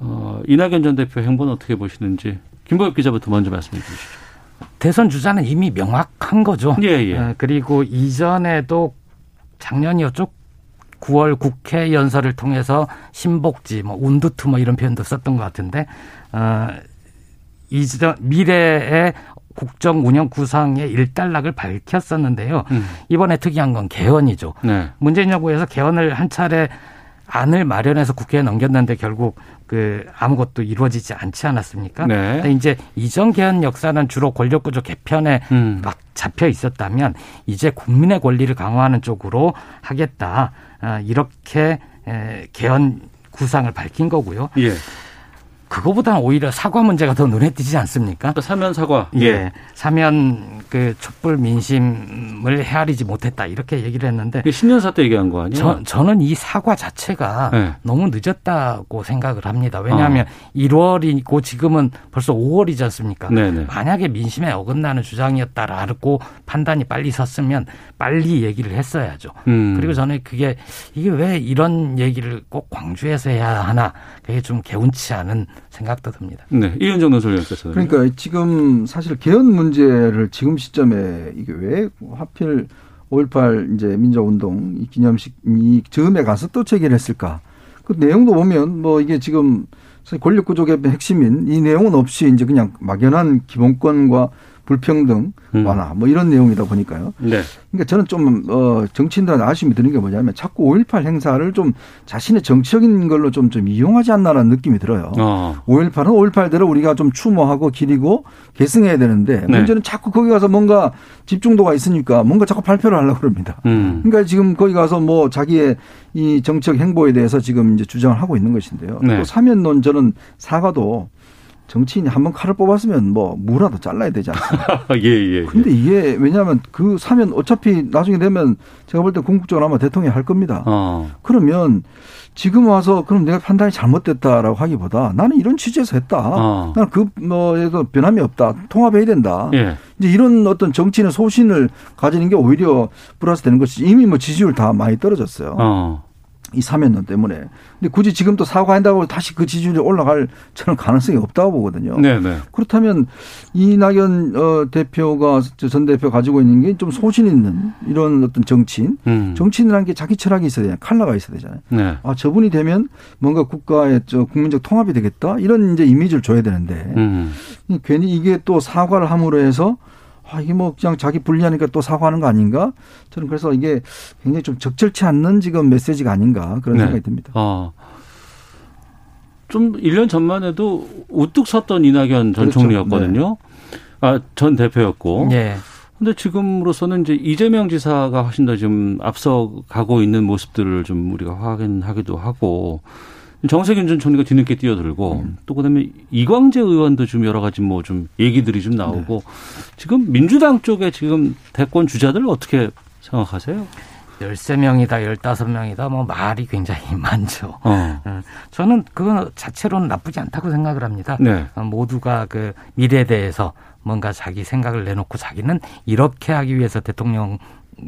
S3: 어, 이낙연 전 대표 행보는 어떻게 보시는지 김보엽 기자부터 먼저 말씀해 주시죠.
S10: 대선 주자는 이미 명확한 거죠.
S3: 예, 예.
S10: 어, 그리고 이전에도 작년이었죠. 9월 국회 연설을 통해서 신복지, 뭐 운두투 뭐 이런 표현도 썼던 것 같은데 어, 이전 미래의 국정 운영 구상의 일단락을 밝혔었는데요.
S3: 음.
S10: 이번에 특이한 건 개헌이죠.
S3: 네.
S10: 문재인 정부에서 개헌을 한 차례 안을 마련해서 국회에 넘겼는데 결국 그 아무것도 이루어지지 않지 않았습니까?
S3: 네.
S10: 근데 이제 이전 개헌 역사는 주로 권력구조 개편에
S3: 음.
S10: 막 잡혀 있었다면 이제 국민의 권리를 강화하는 쪽으로 하겠다. 아, 이렇게 에, 개헌 구상을 밝힌 거고요.
S3: 예.
S10: 그거보다는 오히려 사과 문제가 더 눈에 띄지 않습니까?
S3: 사면 사과.
S10: 예. 사면 그 촛불 민심을 헤아리지 못했다 이렇게 얘기를 했는데
S3: 신년사 때 얘기한 거 아니에요?
S10: 저, 저는 이 사과 자체가
S3: 네.
S10: 너무 늦었다고 생각을 합니다. 왜냐하면 1월이고 지금은 벌써 5월이지 않습니까?
S3: 네네.
S10: 만약에 민심에 어긋나는 주장이었다라고 판단이 빨리 섰으면 빨리 얘기를 했어야죠.
S3: 음.
S10: 그리고 저는 그게 이게 왜 이런 얘기를 꼭 광주에서 해야 하나 그게 좀 개운치 않은 생각도 듭니다.
S3: 네. 이현정 논설위원께서는.
S9: 그러니까 지금 사실 개헌 문제를 지금 시점에 이게 왜 하필 5.18 이제 민주운동 이 기념식 이 즈음에 가서 또 제기를 했을까? 그 내용도 보면 뭐 이게 지금 권력 구조의 핵심인 이 내용은 없이 이제 그냥 막연한 기본권과 불평등
S3: 음.
S9: 완화 뭐 이런 내용이다 보니까요.
S3: 네.
S9: 그러니까 저는 좀 어, 정치인들한테 아쉬움이 드는 게 뭐냐면 자꾸 5.18 행사를 좀 자신의 정치적인 걸로 좀, 좀 이용하지 않나라는 느낌이 들어요.
S3: 어.
S9: 5.18은 5.18대로 우리가 좀 추모하고 기리고 계승해야 되는데
S3: 네.
S9: 문제는 자꾸 거기 가서 뭔가 집중도가 있으니까 뭔가 자꾸 발표를 하려고 그럽니다.
S3: 음.
S9: 그러니까 지금 거기 가서 뭐 자기의 이 정책 행보에 대해서 지금 이제 주장을 하고 있는 것인데요.
S3: 네.
S9: 또 사면론 저는 사과도 정치인이 한 번 칼을 뽑았으면 뭐 무라도 잘라야 되지 않습니까? *laughs*
S3: 예, 예.
S9: 근데 이게 왜냐하면 그 사면 어차피 나중에 되면 제가 볼 때 궁극적으로 아마 대통령이 할 겁니다.
S3: 어.
S9: 그러면 지금 와서 그럼 내가 판단이 잘못됐다라고 하기보다 나는 이런 취지에서 했다.
S3: 어.
S9: 나는 그 뭐에도 변함이 없다. 통합해야 된다.
S3: 예.
S9: 이제 이런 어떤 정치인의 소신을 가지는 게 오히려 플러스 되는 것이 이미 뭐 지지율 다 많이 떨어졌어요.
S3: 어.
S9: 이 사면론 때문에. 근데 굳이 지금 또 사과한다고 다시 그 지지율이 올라갈 저는 가능성이 없다고 보거든요.
S3: 네, 네.
S9: 그렇다면 이낙연 어, 대표가 저전 대표 가지고 있는 게 좀 소신 있는 이런 어떤 정치인,
S3: 음.
S9: 정치인이라는 게 자기 철학이 있어야 되잖아요. 칼라가 있어야 되잖아요.
S3: 네.
S9: 아 저분이 되면 뭔가 국가의 저 국민적 통합이 되겠다 이런 이제 이미지를 줘야 되는데
S3: 음.
S9: 괜히 이게 또 사과를 함으로 해서 아 이게 뭐 그냥 자기 불리하니까 또 사과하는 거 아닌가? 저는 그래서 이게 굉장히 좀 적절치 않는 지금 메시지가 아닌가 그런
S3: 네.
S9: 생각이 듭니다.
S3: 어. 좀 1년 전만 해도 우뚝 섰던 이낙연 전
S9: 그렇죠.
S3: 총리였거든요. 아, 전 대표였고.
S10: 예.
S3: 근데 지금으로서는 이제 이재명 지사가 훨씬 더좀 앞서가고 있는 모습들을 좀 우리가 확인하기도 하고 정세균 전 총리가 뒤늦게 뛰어들고 또 그다음에 이광재 의원도 좀 여러 가지 뭐 좀 얘기들이 좀 나오고 지금 민주당 쪽에 지금 대권 주자들 어떻게 생각하세요?
S10: 13명이다, 15명이다, 뭐 말이 굉장히 *laughs* 많죠.
S3: 어.
S10: 어, 저는 그거 자체로는 나쁘지 않다고 생각을 합니다.
S3: 네.
S10: 어, 모두가 그 미래에 대해서 뭔가 자기 생각을 내놓고 자기는 이렇게 하기 위해서 대통령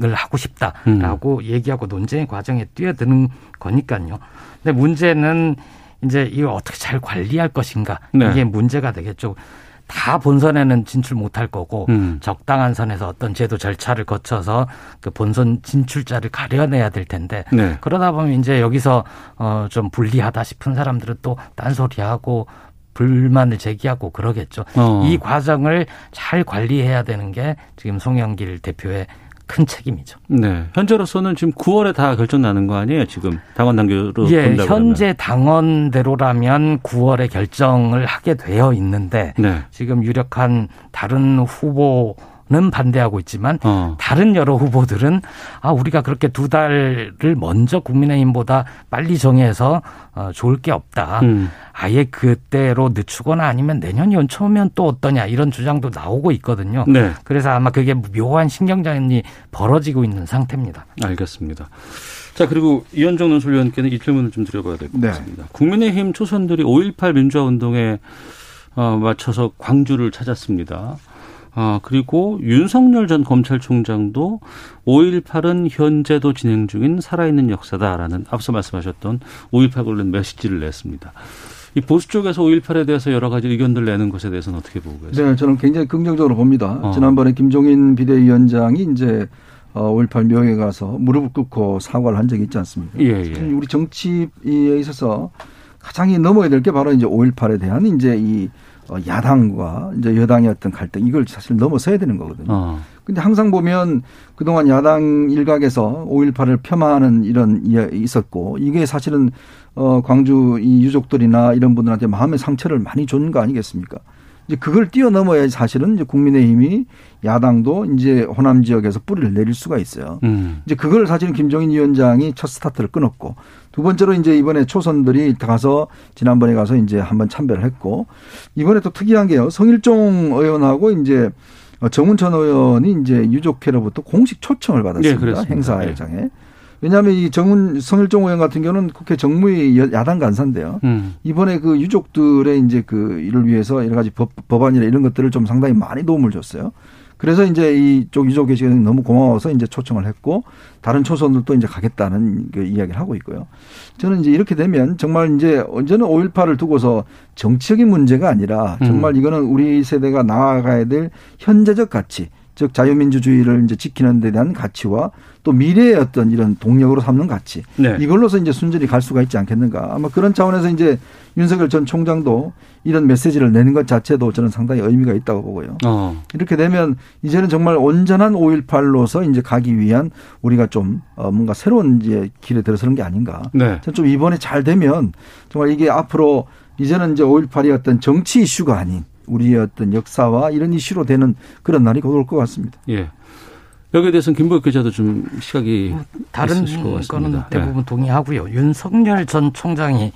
S10: 을 하고 싶다라고 음. 얘기하고 논쟁의 과정에 뛰어드는 거니까요. 근데 문제는 이제 이걸 어떻게 잘 관리할 것인가 네. 이게 문제가 되겠죠. 다 본선에는 진출 못할 거고 음. 적당한 선에서 어떤 제도 절차를 거쳐서 그 본선 진출자를 가려내야 될 텐데 네. 그러다 보면 이제 여기서 어좀 불리하다 싶은 사람들은 또 딴소리하고 불만을 제기하고 그러겠죠. 어. 이 과정을 잘 관리해야 되는 게 지금 송영길 대표의 큰 책임이죠.
S3: 네. 현재로서는 지금 9월에 다 결정 나는 거 아니에요? 지금 당원 단계로
S10: 예, 현재 당원대로라면 9월에 결정을 하게 되어 있는데 네. 지금 유력한 다른 후보 는 반대하고 있지만 어. 다른 여러 후보들은 아 우리가 그렇게 두 달을 먼저 국민의힘보다 빨리 정해서 어, 좋을 게 없다. 음. 아예 그때로 늦추거나 아니면 내년 연초면 또 어떠냐 이런 주장도 나오고 있거든요. 네. 그래서 아마 그게 묘한 신경전이 벌어지고 있는 상태입니다.
S3: 알겠습니다. 자 그리고 이현정 논술위원께는 이 질문을 좀 드려봐야 될것 네. 같습니다. 국민의힘 초선들이 5.18 민주화운동에 어, 맞춰서 광주를 찾았습니다. 아, 그리고 윤석열 전 검찰총장도 5.18은 현재도 진행 중인 살아있는 역사다라는 앞서 말씀하셨던 5.18 관련 메시지를 냈습니다. 이 보수 쪽에서 5.18에 대해서 여러 가지 의견들 내는 것에 대해서는 어떻게 보고 계세요?
S9: 네, 저는 굉장히 긍정적으로 봅니다. 어. 지난번에 김종인 비대위원장이 이제 5.18 어, 묘에 가서 무릎을 꿇고 사과를 한 적이 있지 않습니까? 예, 예. 우리 정치에 있어서 가장 넘어야 될 게 바로 이제 5.18에 대한 이제 이 어, 야당과 이제 여당의 어떤 갈등 이걸 사실 넘어서야 되는 거거든요. 어. 근데 항상 보면 그동안 야당 일각에서 5.18을 폄하하는 이런 있었고 이게 사실은 어 광주 이 유족들이나 이런 분들한테 마음의 상처를 많이 준 거 아니겠습니까? 이제 그걸 뛰어넘어야 사실은 이제 국민의힘이 야당도 이제 호남 지역에서 뿌리를 내릴 수가 있어요. 음. 이제 그걸 사실은 김종인 위원장이 첫 스타트를 끊었고 두 번째로 이제 이번에 초선들이 가서 지난번에 가서 이제 한번 참배를 했고 이번에 또 특이한 게요. 성일종 의원하고 이제 정운천 의원이 이제 유족회로부터 공식 초청을 받았습니다. 네, 행사장에. 네. 왜냐하면 이 정운 성일종 의원 같은 경우는 국회 정무위 야당 간사인데요. 음. 이번에 그 유족들의 이제 그 일을 위해서 여러 가지 법, 법안이나 이런 것들을 좀 상당히 많이 도움을 줬어요. 그래서 이제 이쪽 유족 계시가 너무 고마워서 이제 초청을 했고 다른 초선들도 이제 가겠다는 그 이야기를 하고 있고요. 저는 이제 이렇게 되면 정말 이제 언제는 5.18을 두고서 정치적인 문제가 아니라 정말 음. 이거는 우리 세대가 나아가야 될 현재적 가치 즉 자유민주주의를 이제 지키는 데 대한 가치와 또 미래의 어떤 이런 동력으로 삼는 가치 네. 이걸로서 이제 순전히 갈 수가 있지 않겠는가 아마 그런 차원에서 이제 윤석열 전 총장도 이런 메시지를 내는 것 자체도 저는 상당히 의미가 있다고 보고요. 어. 이렇게 되면 이제는 정말 온전한 5.18로서 이제 가기 위한 우리가 좀 어, 뭔가 새로운 이제 길에 들어서는 게 아닌가. 네. 좀 이번에 잘 되면 정말 이게 앞으로 이제는 이제 5.18이 어떤 정치 이슈가 아닌 우리의 어떤 역사와 이런 이슈로 되는 그런 날이 곧 올 것 같습니다.
S3: 예. 여기에 대해서는 김보혁 기자도 좀 시각이 뭐
S10: 다른 거는 대부분 네. 동의하고요. 윤석열 전 총장이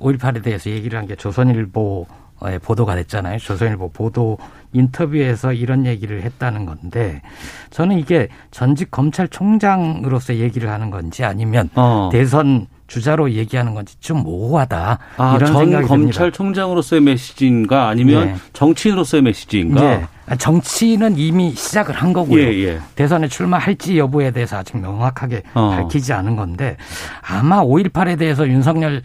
S10: 5.18에 대해서 얘기를 한 게 조선일보에 보도가 됐잖아요. 조선일보 보도 인터뷰에서 이런 얘기를 했다는 건데 저는 이게 전직 검찰총장으로서 얘기를 하는 건지 아니면 어. 대선 주자로 얘기하는 건지 좀 모호하다 아, 이런 생각이
S3: 검찰총장으로서의 메시지인가 아니면 네. 정치인으로서의 메시지인가? 네.
S10: 정치는 이미 시작을 한 거고요. 예, 예. 대선에 출마할지 여부에 대해서 아직 명확하게 어. 밝히지 않은 건데 아마 5.18에 대해서 윤석열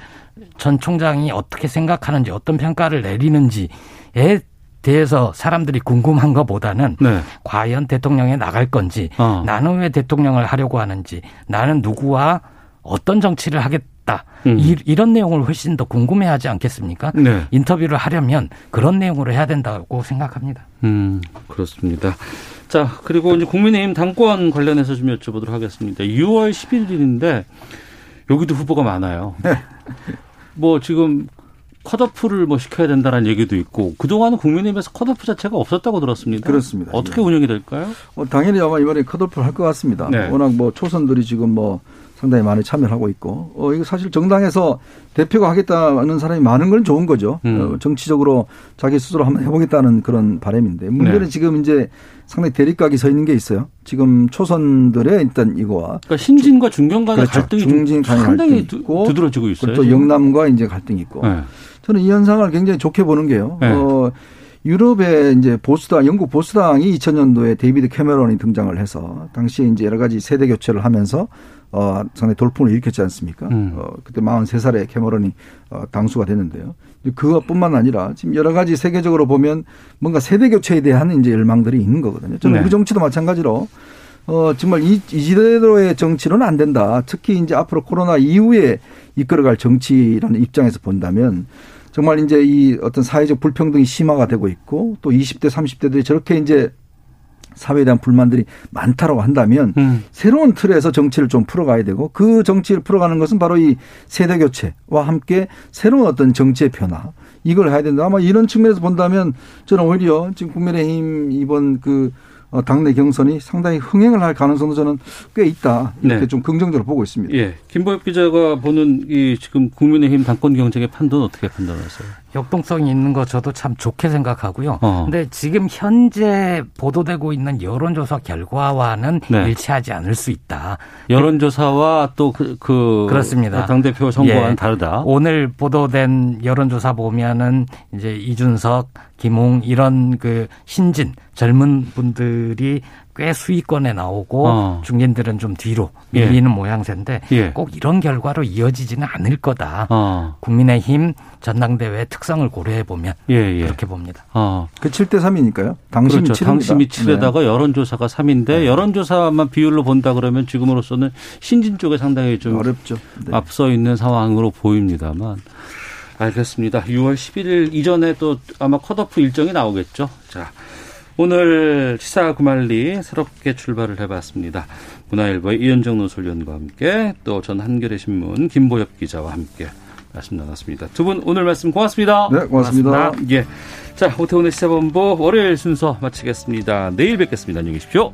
S10: 전 총장이 어떻게 생각하는지 어떤 평가를 내리는지에 대해서 사람들이 궁금한 것보다는 네. 과연 대통령에 나갈 건지 어. 나는 왜 대통령을 하려고 하는지 나는 누구와 어떤 정치를 하겠다. 음. 이, 런 내용을 훨씬 더 궁금해하지 않겠습니까? 네. 인터뷰를 하려면 그런 내용으로 해야 된다고 생각합니다.
S3: 음, 그렇습니다. 자, 그리고 이제 국민의힘 당권 관련해서 좀 여쭤보도록 하겠습니다. 6월 11일인데 여기도 후보가 많아요. 네. 뭐 지금 컷오프를 뭐 시켜야 된다는 얘기도 있고 그동안은 국민의힘에서 컷오프 자체가 없었다고 들었습니다.
S9: 그렇습니다.
S3: 어떻게 예. 운영이 될까요?
S9: 어, 당연히 아마 이번에 컷오프를 할 것 같습니다. 네. 워낙 뭐 초선들이 지금 뭐 상당히 많이 참여를 하고 있고 어 이거 사실 정당에서 대표가 하겠다는 사람이 많은 건 좋은 거죠. 음. 어, 정치적으로 자기 스스로 한번 해보겠다는 그런 바람인데 문제는 네. 지금 이제 상당히 대립각이 서 있는 게 있어요. 지금 초선들의 일단 이거와
S3: 그러니까 신진과 중경 간의 그렇죠. 갈등이
S9: 중진 간의
S3: 상당히 갈등이 있고 두드러지고 있어요.
S9: 또 영남과 이제 갈등이 있고 네. 저는 이 현상을 굉장히 좋게 보는 게요. 네. 어 유럽의 이제 보수당, 영국 보수당이 2000년도에 데이비드 캐메런이 등장을 해서 당시에 이제 여러 가지 세대 교체를 하면서 어, 상당히 돌풍을 일으켰지 않습니까?
S3: 음.
S9: 어, 그때 43살에 캐머런이 어, 당수가 됐는데요. 그것뿐만 아니라 지금 여러 가지 세계적으로 보면 뭔가 세대 교체에 대한 이제 열망들이 있는 거거든요. 저는
S3: 네.
S9: 우리 정치도 마찬가지로 어, 정말 이, 이 이대로의 정치는 안 된다. 특히 이제 앞으로 코로나 이후에 이끌어갈 정치라는 입장에서 본다면 정말 이제 이 어떤 사회적 불평등이 심화가 되고 있고 또 20대, 30대들이 저렇게 이제 사회에 대한 불만들이 많다라고 한다면
S3: 음.
S9: 새로운 틀에서 정치를 좀 풀어가야 되고 그 정치를 풀어가는 것은 바로 이 세대 교체와 함께 새로운 어떤 정치의 변화 이걸 해야 된다. 아마 이런 측면에서 본다면 저는 오히려 지금 국민의힘 이번 그 어, 당내 경선이 상당히 흥행을 할 가능성도 저는 꽤 있다 이렇게
S3: 네.
S9: 좀 긍정적으로 보고 있습니다.
S3: 예. 김보엽 기자가 보는 이 지금 국민의힘 당권 경쟁의 판도는 어떻게 판단하세요?
S10: 역동성이 있는 거 저도 참 좋게 생각하고요.
S3: 어.
S10: 근데 지금 현재 보도되고 있는 여론조사 결과와는
S3: 네.
S10: 일치하지 않을 수 있다.
S3: 여론조사와 또 그, 그
S10: 그렇습니다.
S3: 당 대표 선거와는
S10: 예.
S3: 다르다.
S10: 오늘 보도된 여론조사 보면은 이제 이준석, 김홍 이런 그 신진 젊은 분들이 꽤 수위권에 나오고
S3: 어.
S10: 중진들은 좀 뒤로
S3: 예.
S10: 밀리는 모양새인데
S3: 예.
S10: 꼭 이런 결과로 이어지지는 않을 거다.
S3: 어.
S10: 국민의힘 전당대회 특성을 고려해 보면
S3: 예, 예.
S10: 그렇게 봅니다.
S3: 어.
S9: 그 7대 3이니까요. 당심이
S3: 그렇죠.
S9: 7입니다.
S3: 당심이 7에다가 여론조사가 3인데 여론조사만 비율로 본다 그러면 지금으로서는 신진 쪽에 상당히 좀
S9: 어렵죠. 네.
S3: 앞서 있는 상황으로 보입니다만 알겠습니다. 6월 11일 이전에 또 아마 컷오프 일정이 나오겠죠. 자, 오늘 시사 구말리 새롭게 출발을 해봤습니다. 문화일보의 이현정 노설위원과 함께 또 전 한겨레 신문 김보엽 기자와 함께 말씀 나눴습니다. 두 분 오늘 말씀 고맙습니다.
S9: 네, 고맙습니다.
S3: 예. 자, 오태훈의 시사본부 월요일 순서 마치겠습니다. 내일 뵙겠습니다. 안녕히 계십시오.